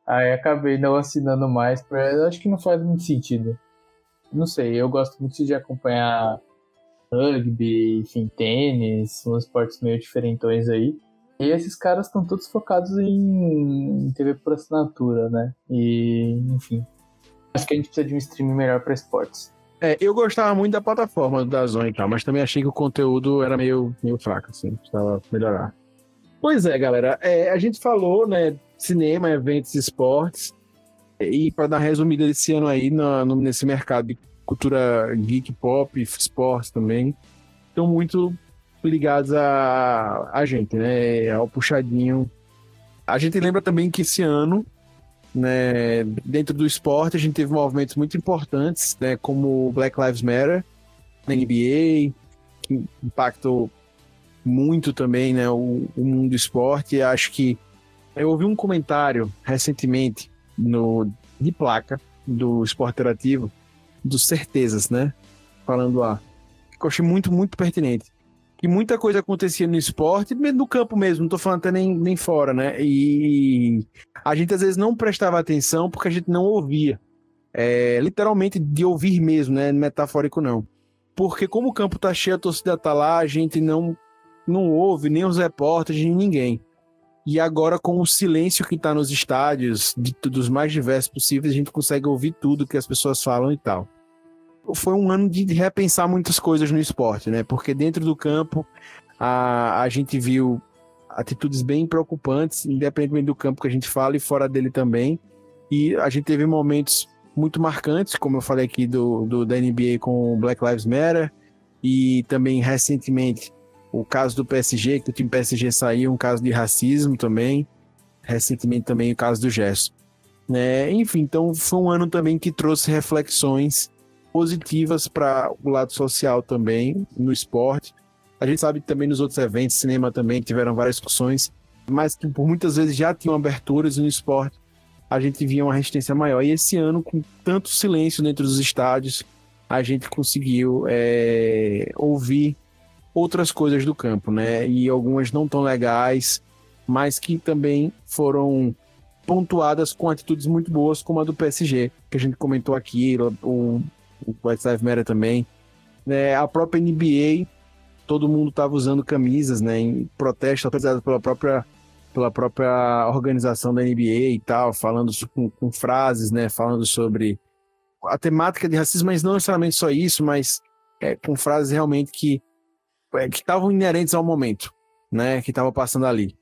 Aí acabei não assinando mais, pra... eu acho que não faz muito sentido. Não sei, eu gosto muito de acompanhar rugby, enfim, tênis, uns esportes meio diferentões aí. E esses caras estão todos focados em TV por assinatura, né? E, enfim. Acho que a gente precisa de um streaming melhor para esportes. É, eu gostava muito da plataforma do Dazon e tal, mas também achei que o conteúdo era meio, meio fraco, assim, precisava melhorar. Pois é, galera, é, a gente falou, né, cinema, eventos, esportes, e para dar resumida desse ano aí na- no- nesse mercado de cultura geek, pop, esportes também, estão muito ligados a, a gente, né, ao puxadinho. A gente lembra também que esse ano né, dentro do esporte a gente teve movimentos muito importantes, né, como Black Lives Matter na NBA, que impactou muito também, né, o, o mundo do esporte. Acho que eu ouvi um comentário recentemente no de placa do Esporte Interativo dos Certezas, né, falando lá, que eu achei muito muito pertinente. Que muita coisa acontecia no esporte, mesmo no campo mesmo, não tô falando até nem, nem fora, né? E a gente às vezes não prestava atenção porque a gente não ouvia. É, literalmente de ouvir mesmo, né? Metafórico não. Porque como o campo tá cheio, a torcida tá lá, a gente não, não ouve nem os repórteres, nem ninguém. E agora, com o silêncio que tá nos estádios, de, dos mais diversos possíveis, a gente consegue ouvir tudo que as pessoas falam e tal. Foi um ano de repensar muitas coisas no esporte, né? Porque dentro do campo a, a gente viu atitudes bem preocupantes, independentemente do campo que a gente fala e fora dele também. E a gente teve momentos muito marcantes, como eu falei aqui do, do da NBA com Black Lives Matter, e também recentemente o caso do PSG, que o time PSG saiu, um caso de racismo também. Recentemente também o caso do Gerson. Né? Enfim, então foi um ano também que trouxe reflexões positivas para o lado social também, no esporte. A gente sabe que também nos outros eventos, cinema também, tiveram várias discussões, mas que por muitas vezes já tinham aberturas no esporte a gente via uma resistência maior. E esse ano, com tanto silêncio dentro dos estádios, a gente conseguiu é, ouvir outras coisas do campo, né? E algumas não tão legais, mas que também foram pontuadas com atitudes muito boas, como a do PSG, que a gente comentou aqui, o, o White Lives Matter também. Né? A própria NBA todo mundo estava usando camisas, né, em protesto apresentado pela própria pela própria organização da NBA e tal, falando com, com frases, né, falando sobre a temática de racismo, mas não necessariamente só isso, mas é, com frases realmente que é, que estavam inerentes ao momento, né, que estava passando ali.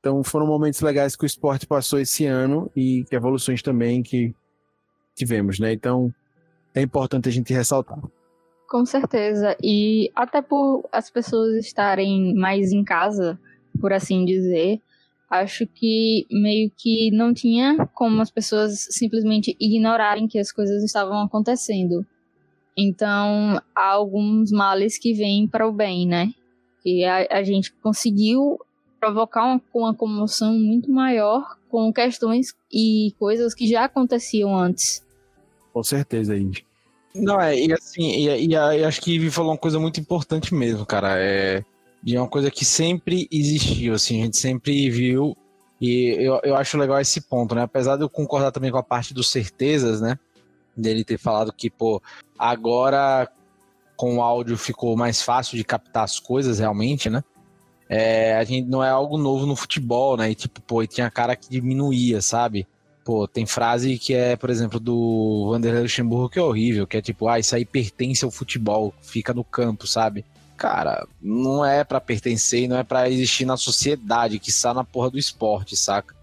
Então foram momentos legais que o esporte passou esse ano e evoluções também que tivemos, né? Então é importante a gente ressaltar. Com certeza. E até por as pessoas estarem mais em casa, por assim dizer, acho que meio que não tinha como as pessoas simplesmente ignorarem que as coisas estavam acontecendo. Então, há alguns males que vêm para o bem, né? E a, a gente conseguiu provocar uma, uma comoção muito maior com questões e coisas que já aconteciam antes. Com certeza, Indy. Não, é, e assim, e, e, e, acho que Ivy falou uma coisa muito importante mesmo, cara. É, e é uma coisa que sempre existiu, assim, a gente sempre viu. E eu, eu acho legal esse ponto, né? Apesar de eu concordar também com a parte dos certezas, né? Dele ter falado que, pô, agora com o áudio ficou mais fácil de captar as coisas realmente, né? É, a gente não é algo novo no futebol, né? E tipo, pô, e tinha cara que diminuía, sabe? Pô, tem frase que é, por exemplo, do Vanderlei Luxemburgo que é horrível, que é tipo, ah, isso aí pertence ao futebol, fica no campo, sabe? Cara, não é para pertencer não é para existir na sociedade, que está na porra do esporte, saca?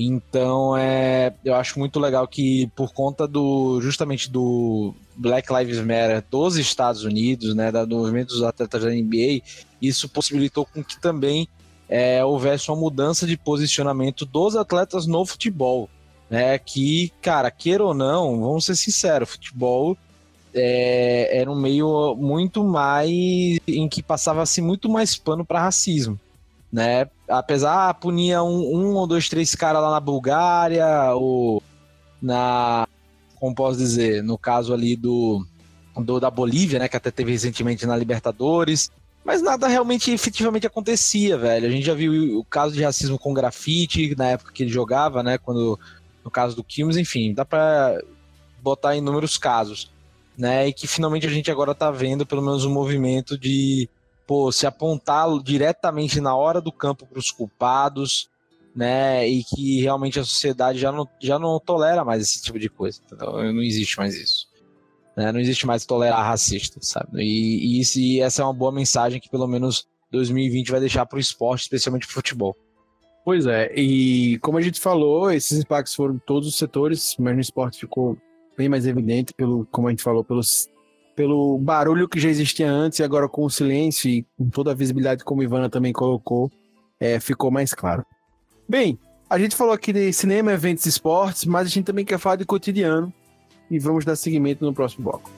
Então, é, eu acho muito legal que por conta do justamente do Black Lives Matter dos Estados Unidos, né, do movimento dos atletas da NBA, isso possibilitou com que também é, houvesse uma mudança de posicionamento dos atletas no futebol né? Que, cara, queira ou não, vamos ser sinceros, futebol é, era um meio muito mais em que passava-se muito mais pano para racismo, né? Apesar punia um, um ou dois, três caras lá na Bulgária ou na, como posso dizer, no caso ali do, do da Bolívia, né? Que até teve recentemente na Libertadores. Mas nada realmente efetivamente acontecia, velho. A gente já viu o caso de racismo com grafite na época que ele jogava, né? Quando no caso do Kilmes, enfim, dá para botar inúmeros casos, né? E que finalmente a gente agora tá vendo pelo menos um movimento de pô, se apontar diretamente na hora do campo para os culpados, né? E que realmente a sociedade já não, já não tolera mais esse tipo de coisa. Então, não existe mais isso. Né? Não existe mais tolerar racista, sabe? E, e, e essa é uma boa mensagem que pelo menos 2020 vai deixar para o esporte, especialmente para o futebol. Pois é, e como a gente falou, esses impactos foram em todos os setores, mas no esporte ficou bem mais evidente, pelo, como a gente falou, pelos, pelo barulho que já existia antes e agora com o silêncio e com toda a visibilidade, como Ivana também colocou, é, ficou mais claro. Bem, a gente falou aqui de cinema, eventos e esportes, mas a gente também quer falar de cotidiano e vamos dar seguimento no próximo bloco.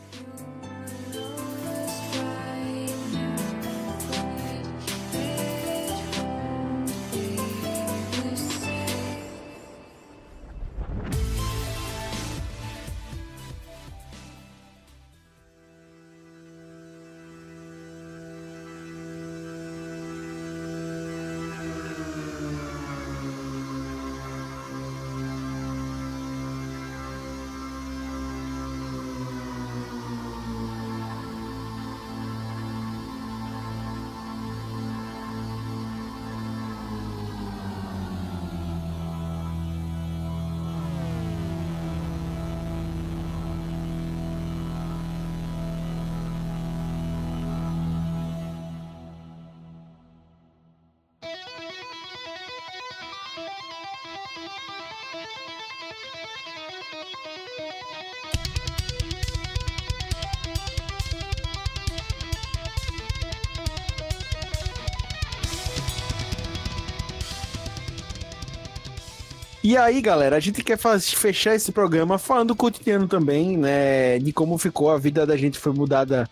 E aí, galera, a gente quer fazer, fechar esse programa falando do cotidiano também, né? De como ficou a vida da gente foi mudada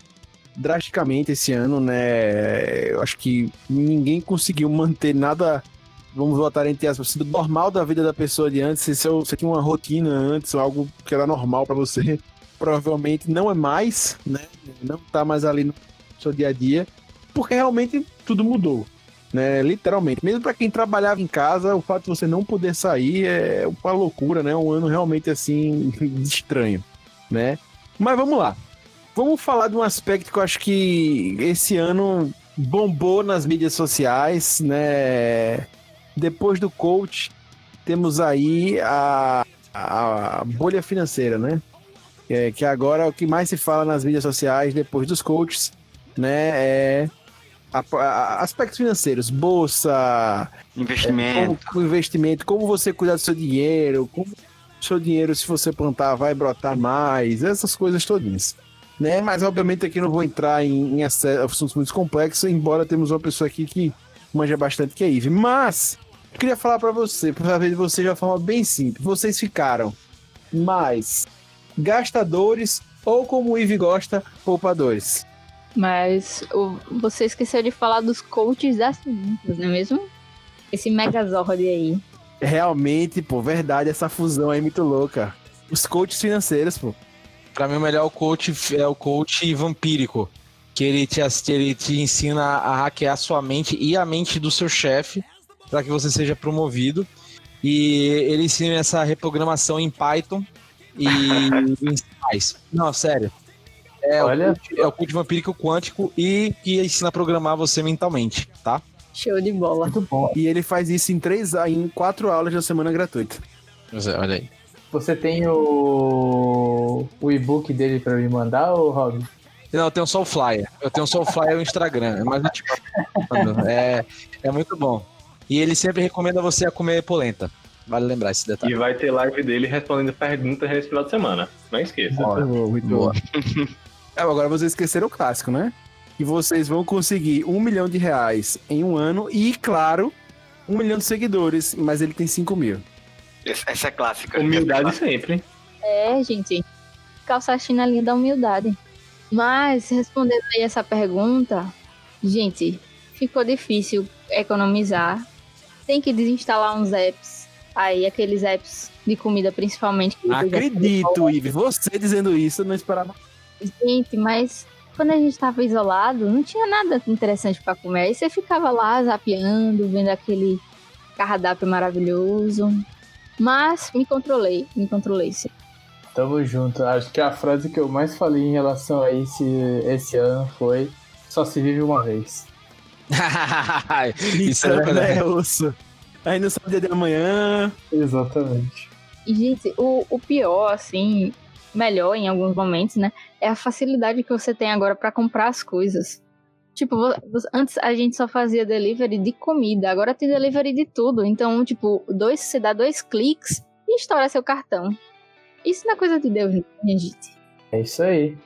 drasticamente esse ano, né? Eu acho que ninguém conseguiu manter nada, vamos voltar entre aspas, sendo normal da vida da pessoa de antes. Se você tinha uma rotina antes, algo que era normal para você, provavelmente não é mais, né? Não tá mais ali no seu dia a dia, porque realmente tudo mudou né? Literalmente. Mesmo para quem trabalhava em casa, o fato de você não poder sair é uma loucura, né? Um ano realmente assim estranho, né? Mas vamos lá. Vamos falar de um aspecto que eu acho que esse ano bombou nas mídias sociais, né? Depois do coach, temos aí a, a bolha financeira, né? É, que agora é o que mais se fala nas mídias sociais depois dos coaches, né? É a- a- aspectos financeiros, bolsa, Investimento. como, investimento, como você cuidar do seu dinheiro, como seu dinheiro, se você plantar, vai brotar mais, essas coisas todas. Né? Mas, obviamente, aqui não vou entrar em, em assuntos muito complexos, embora temos uma pessoa aqui que manja bastante, que é a Ive. Mas, eu queria falar para você, para ver de você de uma forma bem simples. Vocês ficaram mais gastadores ou, como o Ive gosta, poupadores? Mas o- você esqueceu de falar dos coaches das finanças, não é mesmo? Esse megazord aí. Realmente, pô, verdade, essa fusão aí é muito louca. Os coaches financeiros, pô. Pra mim, o melhor coach é o coach vampírico. Que ele te, ele te ensina a hackear a sua mente e a mente do seu chefe para que você seja promovido. E ele ensina essa reprogramação em Python e em. Não, sério. É, Olha. o é o coach vampírico quântico e que ensina a programar você mentalmente, tá? Show de bola. Muito bom. E ele faz isso em três, em quatro aulas da semana gratuita. Pois é, olha aí. Você tem o, o e-book dele pra me mandar, ô Rob? Não, eu tenho só o flyer. Eu tenho só o flyer no Instagram. Mas eu te mando. é, é muito bom. E ele sempre recomenda você a comer polenta. Vale lembrar esse detalhe. E vai ter live dele respondendo perguntas nesse final de semana. Não esqueça. Muito bom, muito Boa. É, agora vocês esqueceram o clássico, né? Que vocês vão conseguir um milhão de reais em um ano e, claro, um milhão de seguidores, mas ele tem cinco mil. Essa essa é clássica. Humildade sempre. É, gente. Calça a chinelinha da humildade. Mas, respondendo aí essa pergunta, gente, ficou difícil economizar. Tem que desinstalar uns apps. Aí, aqueles apps de comida, principalmente. Acredito, Ive. Você dizendo isso, eu não esperava. Gente, mas quando a gente tava isolado, não tinha nada interessante pra comer. Aí você ficava lá zapeando, vendo aquele cardápio maravilhoso. Mas me controlei, me controlei. sim. Tamo junto. Acho que a frase que eu mais falei em relação a esse, esse ano foi só se vive uma vez. Isso é né, verdade. osso? Aí não sabe o dia de amanhã. Exatamente. E, gente, o, o pior, assim, melhor em alguns momentos, né? É a facilidade que você tem agora pra comprar as coisas. Tipo, antes a gente só fazia delivery de comida, agora tem delivery de tudo. Então, tipo, dois, você dá dois cliques e estoura seu cartão. Isso não é coisa de Deus, minha gente. É isso aí.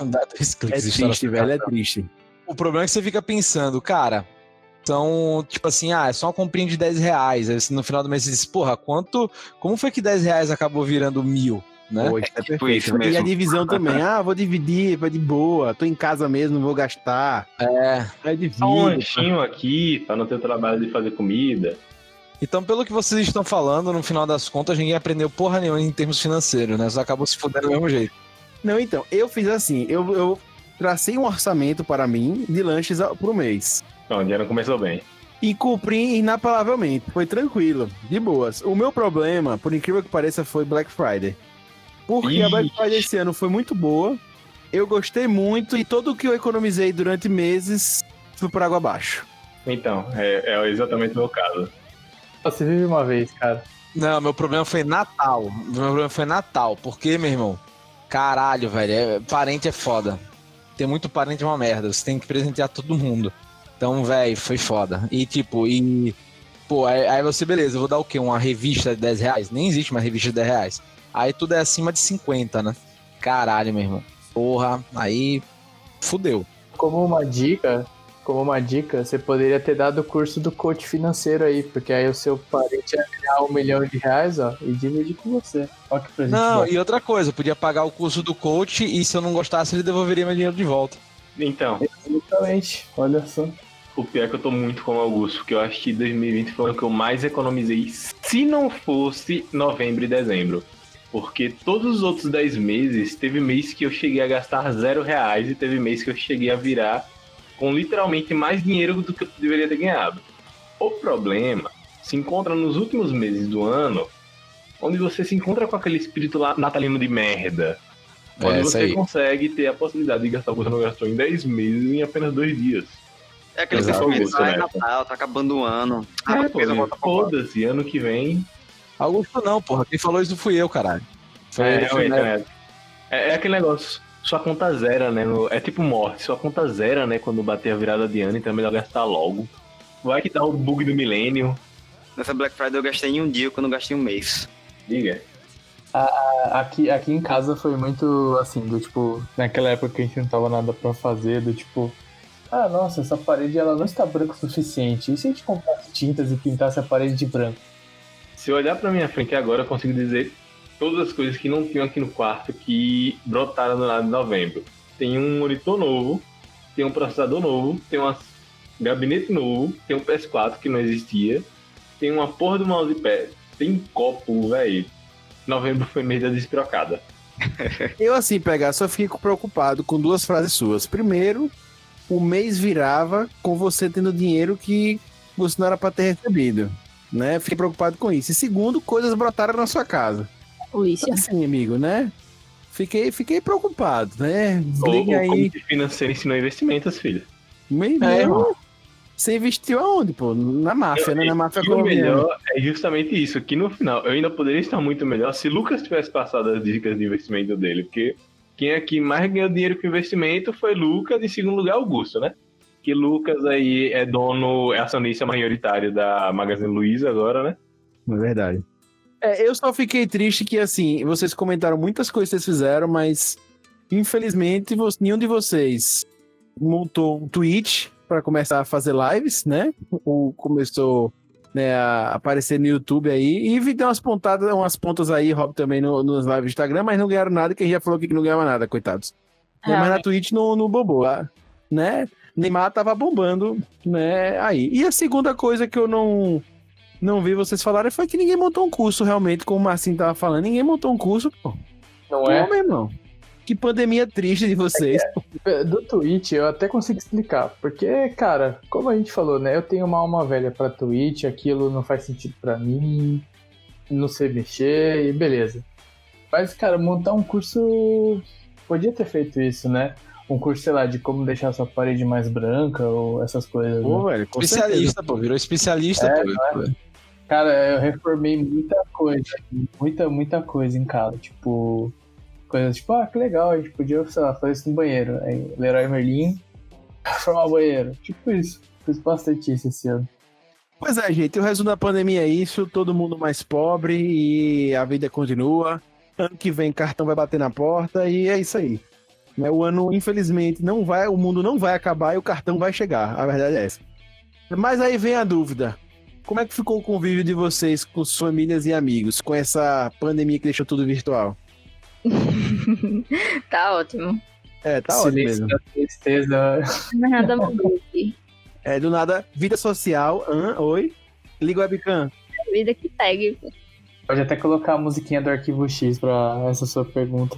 Dá dois É cliques, estoura triste, velho, é cartão. triste. O problema é que você fica pensando, cara, são, tipo assim, ah, é só uma comprinha de 10 reais. Aí no final do mês você diz, porra, quanto. Como foi que 10 reais acabou virando mil? Né? Pô, isso é, tipo isso E a mesmo. divisão também. Ah, vou dividir, vai de boa. Tô em casa mesmo, não vou gastar. É. É de Só um lanchinho aqui, pra não ter o trabalho de fazer comida. Então, pelo que vocês estão falando, no final das contas, ninguém aprendeu porra nenhuma em termos financeiros, né? Só acabou se fudendo do mesmo jeito. Não, então, eu fiz assim, eu, eu tracei um orçamento para mim de lanches pro mês. Então, o não começou bem. E cumpri inapelavelmente. Foi tranquilo, de boas. O meu problema, por incrível que pareça, foi Black Friday. Porque a Black Ixi. Friday esse ano foi muito boa. Eu gostei muito e todo o que eu economizei durante meses foi por água abaixo. Então, é, é exatamente o meu caso. Só se vive uma vez, cara. Não, meu problema foi Natal. Meu problema foi Natal. Porque, meu irmão? Caralho, velho. é- parente é foda. Ter muito parente é uma merda. Você tem que presentear todo mundo. Então, velho, foi foda. E, tipo, e. Pô, aí, aí você, beleza, eu vou dar o quê? Uma revista de 10 reais? Nem existe uma revista de 10 reais. Aí tudo é acima de 50, né? Caralho, meu irmão. Porra, aí. Fudeu. Como uma dica, como uma dica, você poderia ter dado o curso do coach financeiro aí, porque aí o seu parente ia ganhar um milhão de reais, ó, e dividir com você. Olha que presente. Não, bom. e outra coisa, eu podia pagar o curso do coach e se eu não gostasse, ele devolveria meu dinheiro de volta. Então, Exatamente. Olha só. o pior é que eu tô muito com o Augusto, porque eu acho que 2020 foi o que eu mais economizei, se não fosse novembro e dezembro. Porque todos os outros 10 meses, teve mês que eu cheguei a gastar zero reais e teve mês que eu cheguei a virar com literalmente mais dinheiro do que eu deveria ter ganhado. O problema se encontra nos últimos meses do ano, onde você se encontra com aquele espírito lá natalino de merda. Onde É, isso você aí. consegue ter a possibilidade de gastar o que você não gastou em 10 meses em apenas dois dias. É aquele Exato. pensamento, Isso, ah, é? Natal, tá acabando o ano. Ah, É, a coisa pô, volta pra fora. Foda-se, ano que vem. Augusto não, porra. Quem falou isso fui eu, caralho. Foi, É, realmente, né? é, é aquele negócio. Sua conta zera, né? no- é tipo morte. Sua conta zera, né? Quando bater a virada de ano, então é melhor gastar logo. Vai que dá o bug do milênio. Nessa Black Friday eu gastei em um dia quando eu gastei em um mês. Diga. Aqui, aqui em casa foi muito assim, do tipo, naquela época que a gente não tava nada pra fazer, do tipo, ah, nossa, essa parede ela não está branca o suficiente. E se a gente comprasse tintas e pintasse a parede de branco? Se eu olhar pra minha frente agora, eu consigo dizer todas as coisas que não tinham aqui no quarto que brotaram no lado de novembro. Tem um monitor novo, tem um processador novo, tem um gabinete novo, tem um PS4 que não existia, tem uma porra do mousepad, tem copo, velho. Novembro foi mês da despirocada. Eu, assim, pegar, só fico preocupado com duas frases suas. Primeiro, o mês virava com você tendo dinheiro que você não era pra ter recebido. Né? Fiquei preocupado com isso. E segundo, coisas brotaram na sua casa. Polícia. Assim, amigo, né? Fiquei, fiquei preocupado, né? Liga o aí. Comitê Financeiro ensinou investimentos, filho. Meio É, irmão. Você investiu aonde, pô? Na máfia, né? Na máfia E o colombiana. melhor é justamente isso, que no final eu ainda poderia estar muito melhor se Lucas tivesse passado as dicas de investimento dele, porque quem aqui mais ganhou dinheiro com investimento foi Lucas, em segundo lugar Augusto, né? Que Lucas aí é dono, é acionista maioritário da Magazine Luiza agora, né? É verdade. É, eu só fiquei triste que, assim, vocês comentaram muitas coisas que vocês fizeram, mas infelizmente nenhum de vocês montou um Twitch para começar a fazer lives, né? Ou começou né, a aparecer no YouTube aí. E vi- deu umas pontadas, umas pontas aí, Rob, também no, nos lives do Instagram, mas não ganharam nada, que a gente já falou aqui que não ganhava nada, coitados. Né, Mas na Twitch não, não bombou, ah, né? Neymar tava bombando, né? Aí. E a segunda coisa que eu não não vi vocês falarem foi que ninguém montou um curso realmente, como o Marcinho tava falando. Ninguém montou um curso, pô. Não Pô, é? meu irmão. Que pandemia triste de vocês. pô. Do Twitch eu até consigo explicar, porque, cara, como a gente falou, né? Eu tenho uma alma velha pra Twitch, aquilo não faz sentido pra mim, não sei mexer e beleza. Mas, cara, montar um curso. Podia ter feito isso, né? Um curso, sei lá, de como deixar sua parede mais branca ou essas coisas. Pô, né? velho. Especialista, pô. Virou especialista, É, pô. Cara, eu reformei muita coisa, muita, muita coisa em casa. Tipo, coisas tipo, ah, que legal, a gente podia, sei lá, fazer isso no banheiro. Aí, Leroy Merlin, reformar o banheiro. Tipo isso. Fiz bastante isso esse ano. Pois é, gente, o resumo da pandemia é isso, todo mundo mais pobre e a vida continua. Ano que vem cartão vai bater na porta e é isso aí. Né, O ano, infelizmente, não vai, o mundo não vai acabar e o cartão vai chegar. A verdade é essa. Mas aí vem a dúvida. Como é que ficou o convívio de vocês com suas famílias e amigos com essa pandemia que deixou tudo virtual? tá ótimo. É, tá ótimo Silêncio mesmo. da tristeza. Nada mudou aqui. É, do nada, vida social, hã? oi? Liga o webcam. Vida que segue. Pode até colocar a musiquinha do arquivo X pra essa sua pergunta.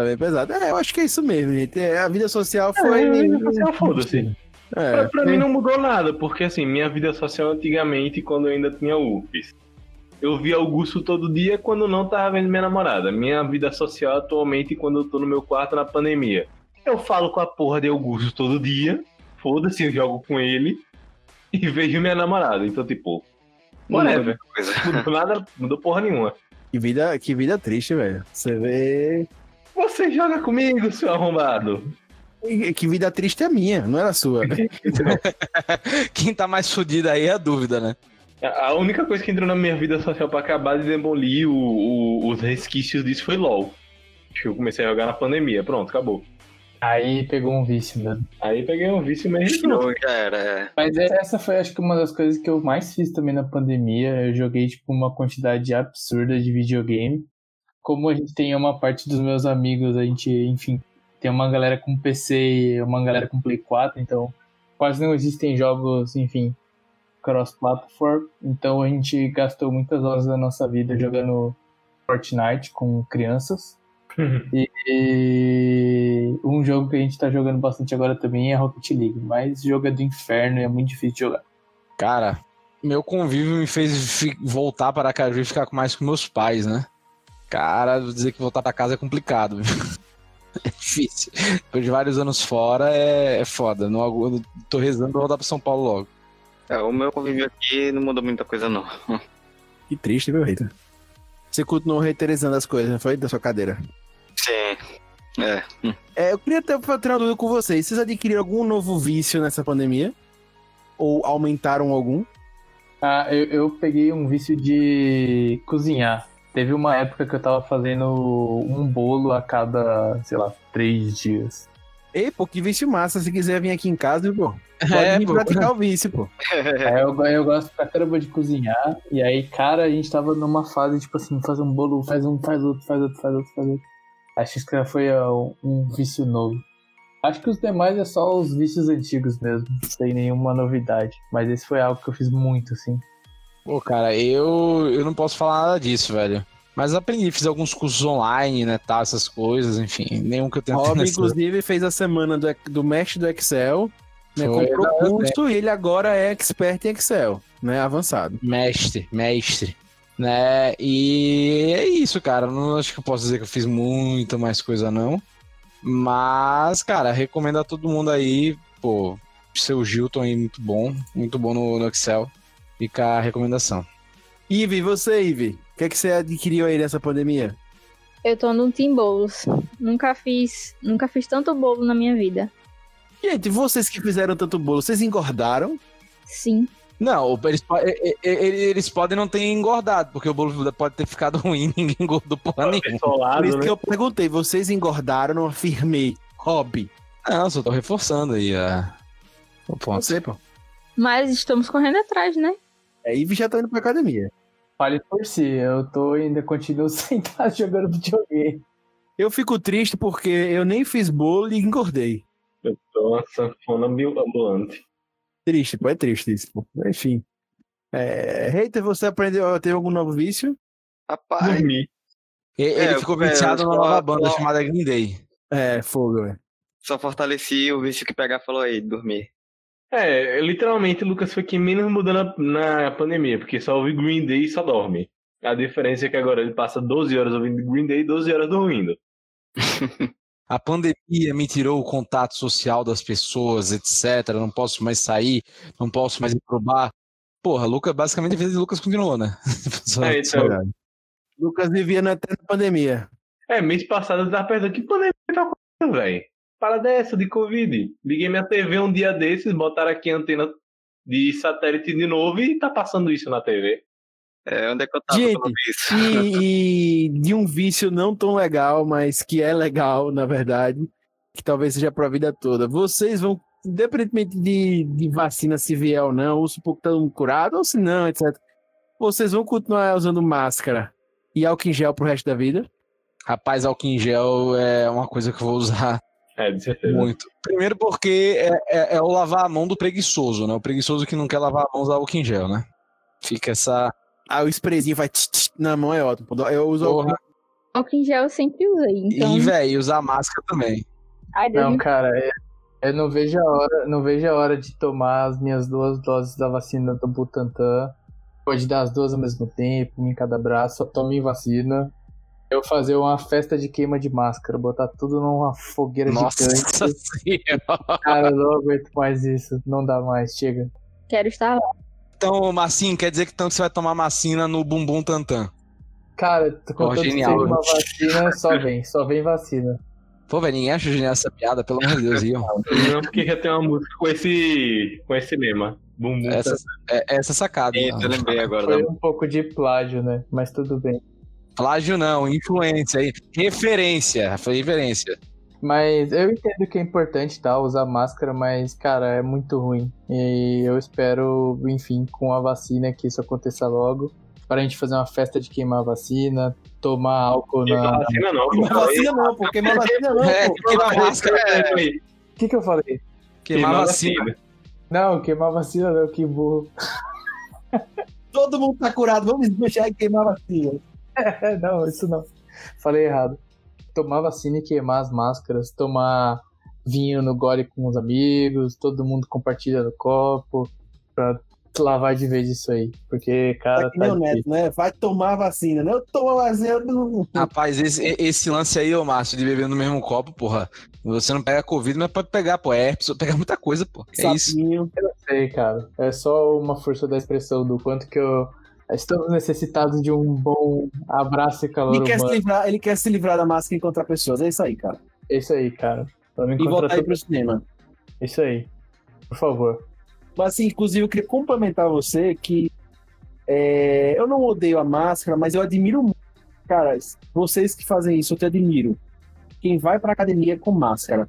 Tá bem pesado. É, eu acho que é isso mesmo, gente. É, a vida social foi. É, a vida social, foda-se. É, Pra, pra mim não mudou nada, porque assim, minha vida social antigamente, quando eu ainda tinha UFES, eu via Augusto todo dia quando não tava vendo minha namorada. Minha vida social atualmente, quando eu tô no meu quarto na pandemia. Eu falo com a porra de Augusto todo dia, foda-se, eu jogo com ele e vejo minha namorada. Então, tipo, whatever. Coisa. Mudou nada, mudou porra nenhuma. Que vida, que vida triste, velho. Você vê. Você joga comigo, seu arrombado. Que vida triste é a minha, não era a sua. Quem tá mais fudido aí é a dúvida, né? A única coisa que entrou na minha vida social pra acabar de demolir o- o- os resquícios disso foi LOL. Que eu comecei a jogar na pandemia. Pronto, acabou. Aí pegou um vício, mano. Aí peguei um vício mesmo. Não, era. é. Mas essa foi, acho que, uma das coisas que eu mais fiz também na pandemia. Eu joguei, tipo, uma quantidade absurda de videogame. Como a gente tem uma parte dos meus amigos, a gente, enfim, tem uma galera com PC e uma galera com Play 4, então quase não existem jogos, enfim, cross-platform. Então a gente gastou muitas horas da nossa vida jogando Fortnite com crianças. E, e um jogo que a gente tá jogando bastante agora também é Rocket League, mas jogo é do inferno e é muito difícil de jogar. Cara, meu convívio me fez voltar para Aracaju e ficar mais com meus pais, né? Cara, dizer que voltar pra casa é complicado. viu? É difícil. Depois de vários anos fora, é, é foda. Não, eu tô rezando pra voltar pra São Paulo logo. É, o meu convívio aqui não mudou muita coisa, não. Que triste, viu, Rita? Você continuou reiterizando as coisas, não foi? Da sua cadeira. Sim. É. hum. É, eu queria ter, ter uma dúvida com vocês. Vocês adquiriram algum novo vício nessa pandemia? Ou aumentaram algum? Ah, eu, eu peguei um vício de cozinhar. Teve uma época que eu tava fazendo um bolo a cada, sei lá, três dias. Ei, pô, que vício massa. Se quiser vir aqui em casa, pô, pode É, vir pô. praticar o vício, pô. Aí eu, eu gosto pra caramba de cozinhar. E aí, cara, a gente tava numa fase, tipo assim, fazer um bolo, faz um, faz outro, faz outro, faz outro, faz outro. Acho que foi ó, um vício novo. Acho que os demais é só os vícios antigos mesmo, sem nenhuma novidade. Mas esse foi algo que eu fiz muito, assim. Pô, cara, eu, eu não posso falar nada disso, velho. Mas aprendi, fiz alguns cursos online, né, tá, essas coisas, enfim. Nenhum que eu tenha Rob, inclusive, fez a semana do, do mestre do Excel, né? Foi, comprou eu curso e ele agora é expert em Excel, né? Avançado. Mestre, mestre. Né? E é isso, cara. Não acho que eu posso dizer que eu fiz muita mais coisa, não. Mas, cara, recomendo a todo mundo aí, pô, seu Gilton aí, muito bom. Muito bom no, no Excel. Fica a recomendação. Ive, e você, Ive? O que, é que você adquiriu aí nessa pandemia? Eu tô no Team Bolos. Nunca fiz, nunca fiz tanto bolo na minha vida. Gente, vocês que fizeram tanto bolo, vocês engordaram? Sim. Não, eles, eles podem não ter engordado, porque o bolo pode ter ficado ruim e ninguém engordou porra nenhuma. Por isso né? que eu perguntei, vocês engordaram? Eu afirmei. Hobby. Não, só tô reforçando aí a... o ponto. Você, pô. Mas estamos correndo atrás, né? É, Ive já tá indo pra academia. Fale por si, eu tô ainda continuo sentado jogando videogame. Eu fico triste porque eu nem fiz bolo e engordei. Eu tô uma sanfona ambu- ambulante. Triste, pô, é triste isso, pô. Enfim. É, Hater, você aprendeu, teve algum novo vício? Rapaz, Dormir. E- Ele É, ficou viciado numa nova banda só- chamada Green Day. É, fogo, velho. só fortaleci o vício que pegar falou aí, dormir. É, literalmente o Lucas foi quem menos mudou na, na pandemia, porque só ouve Green Day e só dorme. A diferença é que agora ele passa 12 horas ouvindo Green Day e 12 horas dormindo. A pandemia me tirou o contato social das pessoas, etc. Não posso mais sair, não posso mais ir pro bar. Porra, Lucas, basicamente a vida de Lucas continuou, né? Só- É, então, Verdade. Lucas vivia na eterna pandemia. é, mês passado eu tava perguntando que pandemia tá acontecendo, velho. Parada é essa de Covid. Liguei minha TV um dia desses, botaram aqui a antena de satélite de novo e tá passando isso na TV. É, onde é que eu tava Gente, isso? E, e de um vício não tão legal, mas que é legal, na verdade, que talvez seja pra vida toda. Vocês vão, independentemente de, de vacina se vier ou não, ou se pouco estão curados, ou se não, etc. Vocês vão continuar usando máscara e álcool em gel pro resto da vida? Rapaz, álcool em gel é uma coisa que eu vou usar É, de certeza. muito. Primeiro porque é, é- é o lavar a mão do preguiçoso, né? O preguiçoso que não quer lavar a mão usa álcool em gel, né? Fica essa. Ah, o sprayzinho vai tch, tch, na mão é ótimo. Eu uso Porra. Álcool em gel eu sempre usei. Então. E, velho, usar máscara também. Ai, Não, cara, é- eu não vejo a hora, não vejo a hora de tomar as minhas duas doses da vacina do Butantan. Pode dar as duas ao mesmo tempo, em cada braço, só tome vacina. Eu fazer uma festa de queima de máscara, botar tudo numa fogueira Nossa gigante. senhora. Cara, eu não aguento mais isso. Não dá mais, chega. Quero estar lá. Então, Massinho, quer dizer que então que você vai tomar vacina no bumbum tantã. Cara, tô contando que genial, uma vacina, só vem, só vem vacina. Pô, velho, ninguém acha genial essa piada, pelo amor de Deus, Ian. Não, porque já tem uma música com esse, com esse lema. Bum, bum, Essa, é, essa sacada. Sim, eu lembrei agora Foi um pouco de plágio, né? Mas tudo bem. Plágio não, influência aí. Referência. Foi referência. Mas eu entendo que é importante, tá, usar máscara, mas, cara, é muito ruim. E eu espero, enfim, com a vacina que isso aconteça logo. Para a gente fazer uma festa de queimar a vacina, tomar álcool na. vacina não, pô. Queimar vacina não, pô. Queimar vacina não, É, pô. queimar máscara, É, O que, que eu falei? queimar vacina. Não, queimar vacina não, que burro. Todo mundo tá curado, vamos deixar e queimar vacina. É, não, isso não. Falei errado. Tomar vacina e queimar as máscaras, tomar vinho no gole com os amigos, todo mundo compartilha no copo, pra lavar de vez isso aí. Porque, cara, que tá difícil. Neto, né? Vai tomar a vacina, né? Eu tomo a vacina. eu não- Rapaz, esse, esse lance aí, ô Márcio, de beber no mesmo copo, porra. Você não pega Covid, mas pode pegar, pô. É pode pegar muita coisa, pô. É isso. Eu sei, cara. É só uma força da expressão do quanto que eu. Estamos necessitados de um bom abraço e calor Ele quer, se livrar, ele quer se livrar da máscara e encontrar pessoas. É isso aí, cara. É isso aí, cara. Vamos E encontrar voltar aí pro cinema. Isso aí. Por favor. Mas, assim, inclusive, eu queria complementar você que é, eu não odeio a máscara, mas eu admiro muito. Cara, vocês que fazem isso, eu te admiro. Quem vai pra academia com máscara.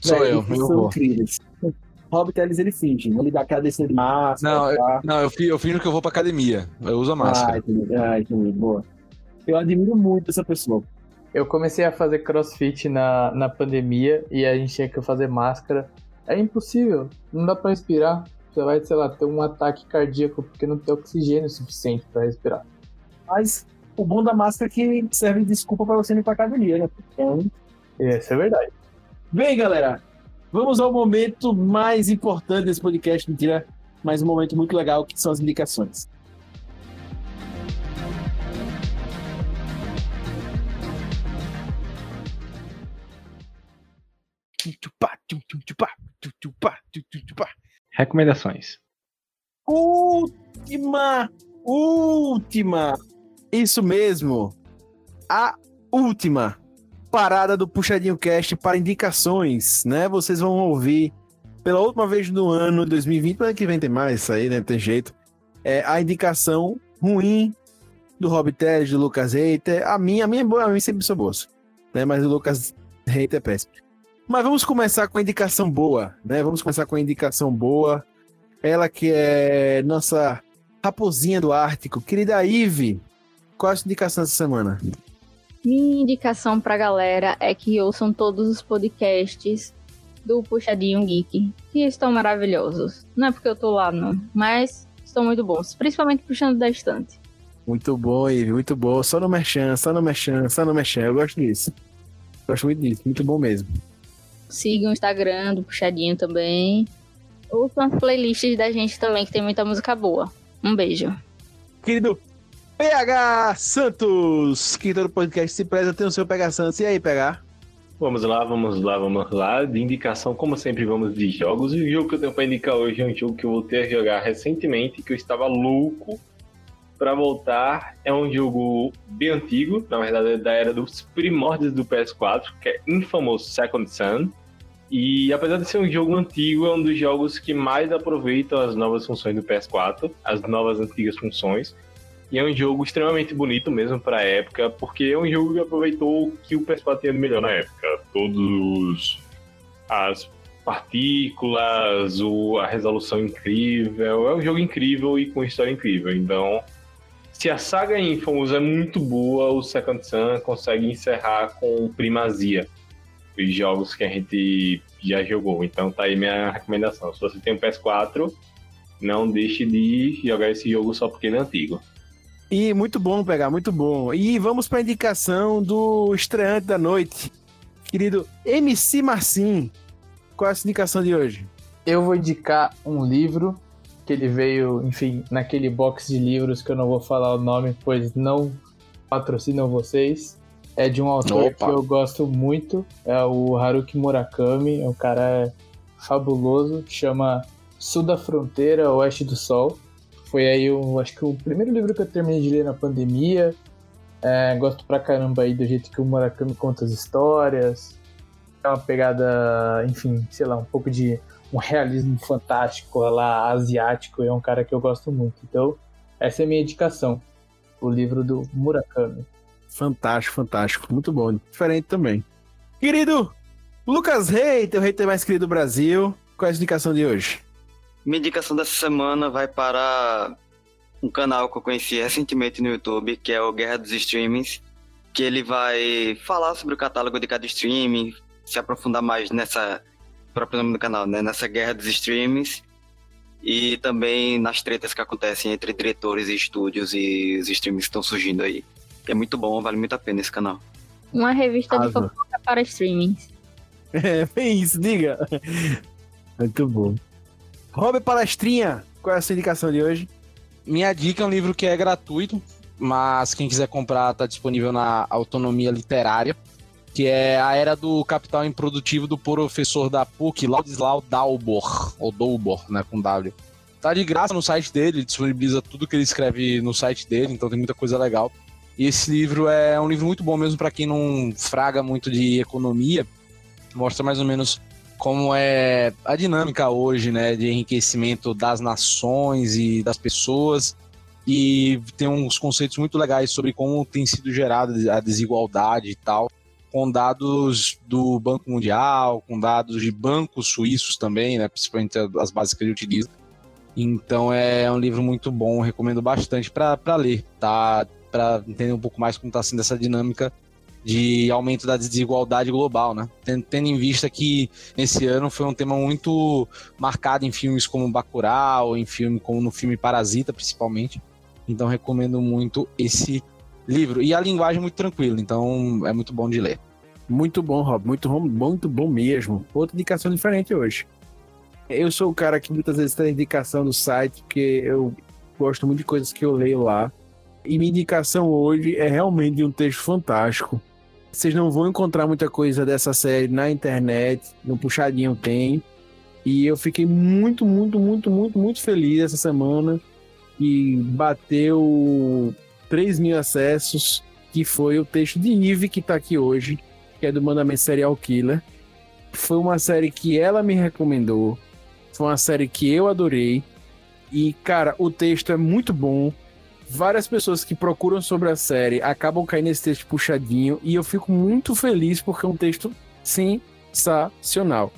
Sou Velho, eu, eu são vou. incríveis. Robert Ellis, ele finge. Ele dá aquela descida de máscara. Não, eu- tá? Não, eu, eu finjo que eu vou pra academia. Eu uso a Ah, máscara. entendi. Ah, entendi. Boa. Eu admiro muito essa pessoa. Eu comecei a fazer crossfit na, na pandemia e a gente tinha que fazer máscara. É impossível, não dá pra respirar. Você vai, sei lá, ter um ataque cardíaco porque não tem oxigênio suficiente pra respirar. Mas o bom da máscara é que serve de desculpa pra você não ir pra academia, né? Então, Isso é verdade. Bem, galera, vamos ao momento mais importante desse podcast, mentira, mas um momento muito legal que são as indicações. Recomendações. Última, última, isso mesmo, a última parada do Puxadinho Cast para indicações, né? Vocês vão ouvir pela última vez no ano 2020, mas ano que vem tem mais isso aí, né? Tem jeito. É a indicação ruim do Rob Ted, do Lucas Reiter. A minha, a minha é boa, a minha sempre sou boa, né? Mas o Lucas Reiter é péssimo. Mas vamos começar com a indicação boa, né? Vamos começar com a indicação boa. Ela que é nossa raposinha do Ártico. Querida Ive, qual é a sua indicação essa semana? Minha indicação pra galera é que ouçam todos os podcasts do Puxadinho Geek, que estão maravilhosos. Não é porque eu tô lá, não, mas estão muito bons, principalmente puxando da estante. Muito bom, Ive, muito bom. Só no Merchan, só no Merchan, só no Merchan. Eu gosto disso. Gosto muito disso, muito bom mesmo. Sigam o Instagram do Puxadinho também. Ouçam as playlists da gente também, que tem muita música boa. Um beijo. Querido PH Santos, que todo podcast se preza tem o seu PH Santos. E aí, PH? Vamos lá, vamos lá, vamos lá. De indicação, como sempre, vamos de jogos. E o jogo que eu tenho pra indicar hoje é um jogo que eu voltei a jogar recentemente, que eu estava louco pra voltar. É um jogo bem antigo, na verdade é da era dos primórdios do PS4, que é Infamous Second Son. E apesar de ser um jogo antigo, é um dos jogos que mais aproveitam as novas funções do PS4, as novas antigas funções. E é um jogo extremamente bonito mesmo pra época, porque é um jogo que aproveitou o que o PS4 tinha de melhor na época. Todos as partículas, o, a resolução incrível. É um jogo incrível e com história incrível. Então, se a saga Infamous é muito boa, o Second Son consegue encerrar com primazia os jogos que a gente já jogou. Então tá aí minha recomendação. Se você tem um PS4, não deixe de jogar esse jogo só porque ele é antigo. E muito bom, PH, muito bom. E vamos para a indicação do estreante da noite. Querido MC Marcin, qual é a sua indicação de hoje? Eu vou indicar um livro que ele veio, enfim, naquele box de livros que eu não vou falar o nome, pois não patrocinam vocês. É de um autor Opa. que eu gosto muito, é o Haruki Murakami, é um cara fabuloso, chama Sul da Fronteira, Oeste do Sol. Foi aí, o, acho que o primeiro livro que eu terminei de ler na pandemia. É, gosto pra caramba aí do jeito que o Murakami conta as histórias. É uma pegada, enfim, sei lá, um pouco de um realismo fantástico lá asiático. É um cara que eu gosto muito. Então, essa é a minha indicação. O livro do Murakami. Fantástico, fantástico. Muito bom. Diferente também. Querido Lucas Reiter, o hater mais querido do Brasil. Qual é a indicação de hoje? Minha indicação dessa semana vai para um canal que eu conheci recentemente no YouTube, que é o Guerra dos Streamings, que ele vai falar sobre o catálogo de cada streaming, se aprofundar mais nessa o próprio nome do canal, né, nessa guerra dos streamings e também nas tretas que acontecem entre diretores e estúdios e os streamings que estão surgindo aí. É muito bom, vale muito a pena esse canal. Uma revista de Asa. fofoca para streamings. É, bem isso, diga. Muito bom. Rob Palestrinha, qual é a sua indicação de hoje? Minha dica é um livro que é gratuito, mas quem quiser comprar está disponível na Autonomia Literária, que é A Era do Capital Improdutivo do professor da PUC, Ladislau Dalbor, ou Dolbor, né, com W. Tá de graça no site dele, disponibiliza tudo que ele escreve no site dele, então tem muita coisa legal. E esse livro é um livro muito bom mesmo para quem não fraga muito de economia. Mostra mais ou menos como é a dinâmica hoje, né, de enriquecimento das nações e das pessoas. E tem uns conceitos muito legais sobre como tem sido gerada a desigualdade e tal, com dados do Banco Mundial, com dados de bancos suíços também, né, principalmente as bases que ele utiliza. Então é um livro muito bom, recomendo bastante para ler, tá? Para entender um pouco mais como está sendo essa dinâmica de aumento da desigualdade global, né? Tendo em vista que esse ano foi um tema muito marcado em filmes como Bacurau, em filme como no filme Parasita, principalmente. Então recomendo muito esse livro e a linguagem é muito tranquila, então é muito bom de ler. Muito bom, Rob, muito bom, muito bom mesmo. Outra indicação diferente hoje. Eu sou o cara que muitas vezes tem indicação no site, porque eu gosto muito de coisas que eu leio lá. E minha indicação hoje é realmente de um texto fantástico. Vocês não vão encontrar muita coisa dessa série na internet, no Puxadinho tem. E eu fiquei muito, muito, muito, muito, muito feliz essa semana. E bateu 3 mil acessos, que foi o texto de Eve que tá aqui hoje, que é do Mandamento Serial Killer. Foi uma série que ela me recomendou. Foi uma série que eu adorei. E, cara, o texto é muito bom. Várias pessoas que procuram sobre a série acabam caindo nesse texto puxadinho. E eu fico muito feliz porque é um texto sensacional.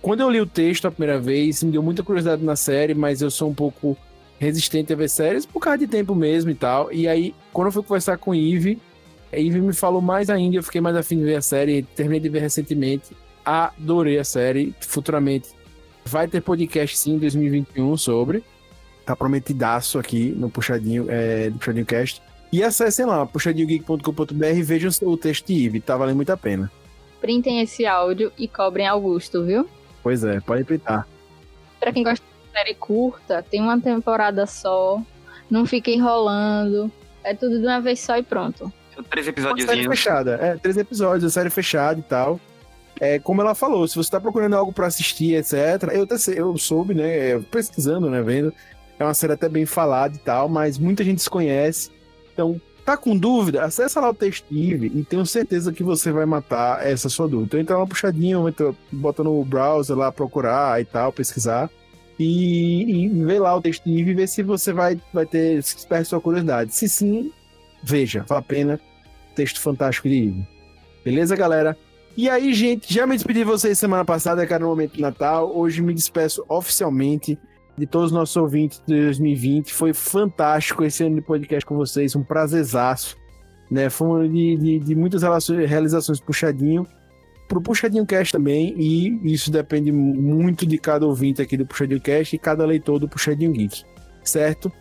Quando eu li o texto a primeira vez, me deu muita curiosidade na série, mas eu sou um pouco resistente a ver séries por causa de tempo mesmo e tal. E aí, quando eu fui conversar com Eve, a Eve me falou mais ainda, eu fiquei mais afim de ver a série, terminei de ver recentemente. Adorei a série, futuramente Vai ter podcast sim em 2021 sobre. Tá prometidaço aqui no Puxadinho, é, do Puxadinho Cast. E acessem lá, puxadinhogeek.com.br e vejam o texto de Ive, tá valendo muito a pena. Printem esse áudio e cobrem Augusto, viu? Pois é, pode printar. Pra quem gosta de série curta, tem uma temporada só, não fica enrolando, é tudo de uma vez só e pronto. Três episódios. série fechada, é, três episódios, série fechada e tal. É, como ela falou, se você tá procurando algo para assistir, etc. Eu eu soube, né? Pesquisando, né? Vendo. É uma série até bem falada e tal, mas muita gente desconhece. Então, tá com dúvida? Acessa lá o texto Eve e tenho certeza que você vai matar essa sua dúvida. Então entra lá puxadinho, entra, bota no browser lá, procurar e tal, pesquisar. E, e vê lá o texto Eve e vê se você vai, vai ter, se desperta sua curiosidade. Se sim, veja, vale a pena. Texto fantástico de Eve. Beleza, galera? E aí, gente, já me despedi de vocês semana passada, era no momento de Natal. Hoje me despeço oficialmente de todos os nossos ouvintes de 2020. Foi fantástico esse ano de podcast com vocês, um prazerzaço. Né? Foi um ano de, de, de muitas realizações puxadinho. Pro Puxadinho Cast também, e isso depende muito de cada ouvinte aqui do Puxadinho Cast e cada leitor do Puxadinho Geek, certo?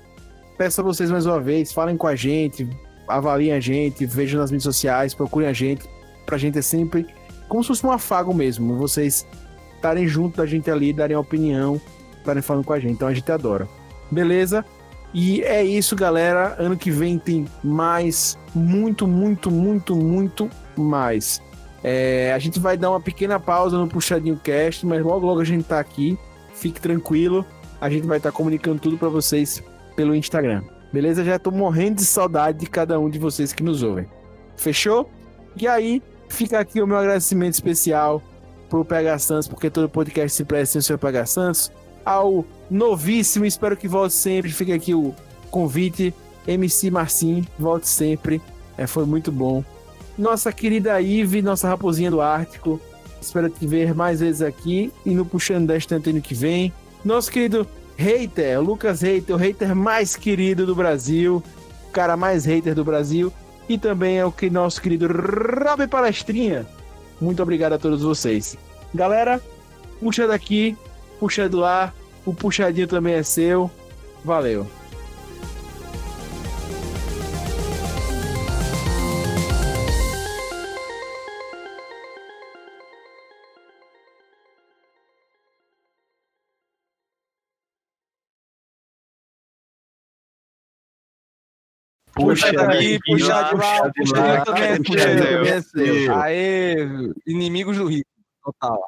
Peço a vocês mais uma vez, falem com a gente, avaliem a gente, vejam nas mídias sociais, procurem a gente. Pra gente é sempre como se fosse um afago mesmo, vocês estarem junto da gente ali, darem opinião, estarem falando com a gente. Então a gente adora. Beleza? E é isso, galera. Ano que vem tem mais, muito, muito, muito, muito mais. É, a gente vai dar uma pequena pausa no Puxadinho Cast, mas logo, logo a gente tá aqui. Fique tranquilo. A gente vai estar comunicando tudo para vocês pelo Instagram. Beleza? Já tô morrendo de saudade de cada um de vocês que nos ouvem. Fechou? E aí, fica aqui o meu agradecimento especial pro PH Santos, porque todo podcast se presta o seu PH Santos. Ao novíssimo, espero que volte sempre. Fica aqui o convite. MC Marcinho, volte sempre. É, foi muito bom. Nossa querida Ive, nossa raposinha do Ártico. Espero te ver mais vezes aqui e no Puxando 10 tanto ano que vem. Nosso querido hater, Lucas Hater, o hater mais querido do Brasil, o cara mais hater do Brasil. E também é o que nosso querido Rob Palestrinha. Muito obrigado a todos vocês. Galera, puxa daqui, puxa do ar, o puxadinho também é seu. Valeu. Puxa puxa, puxa de lá, puxa de lá, puxa de é lá. Aê, inimigos do rio. total.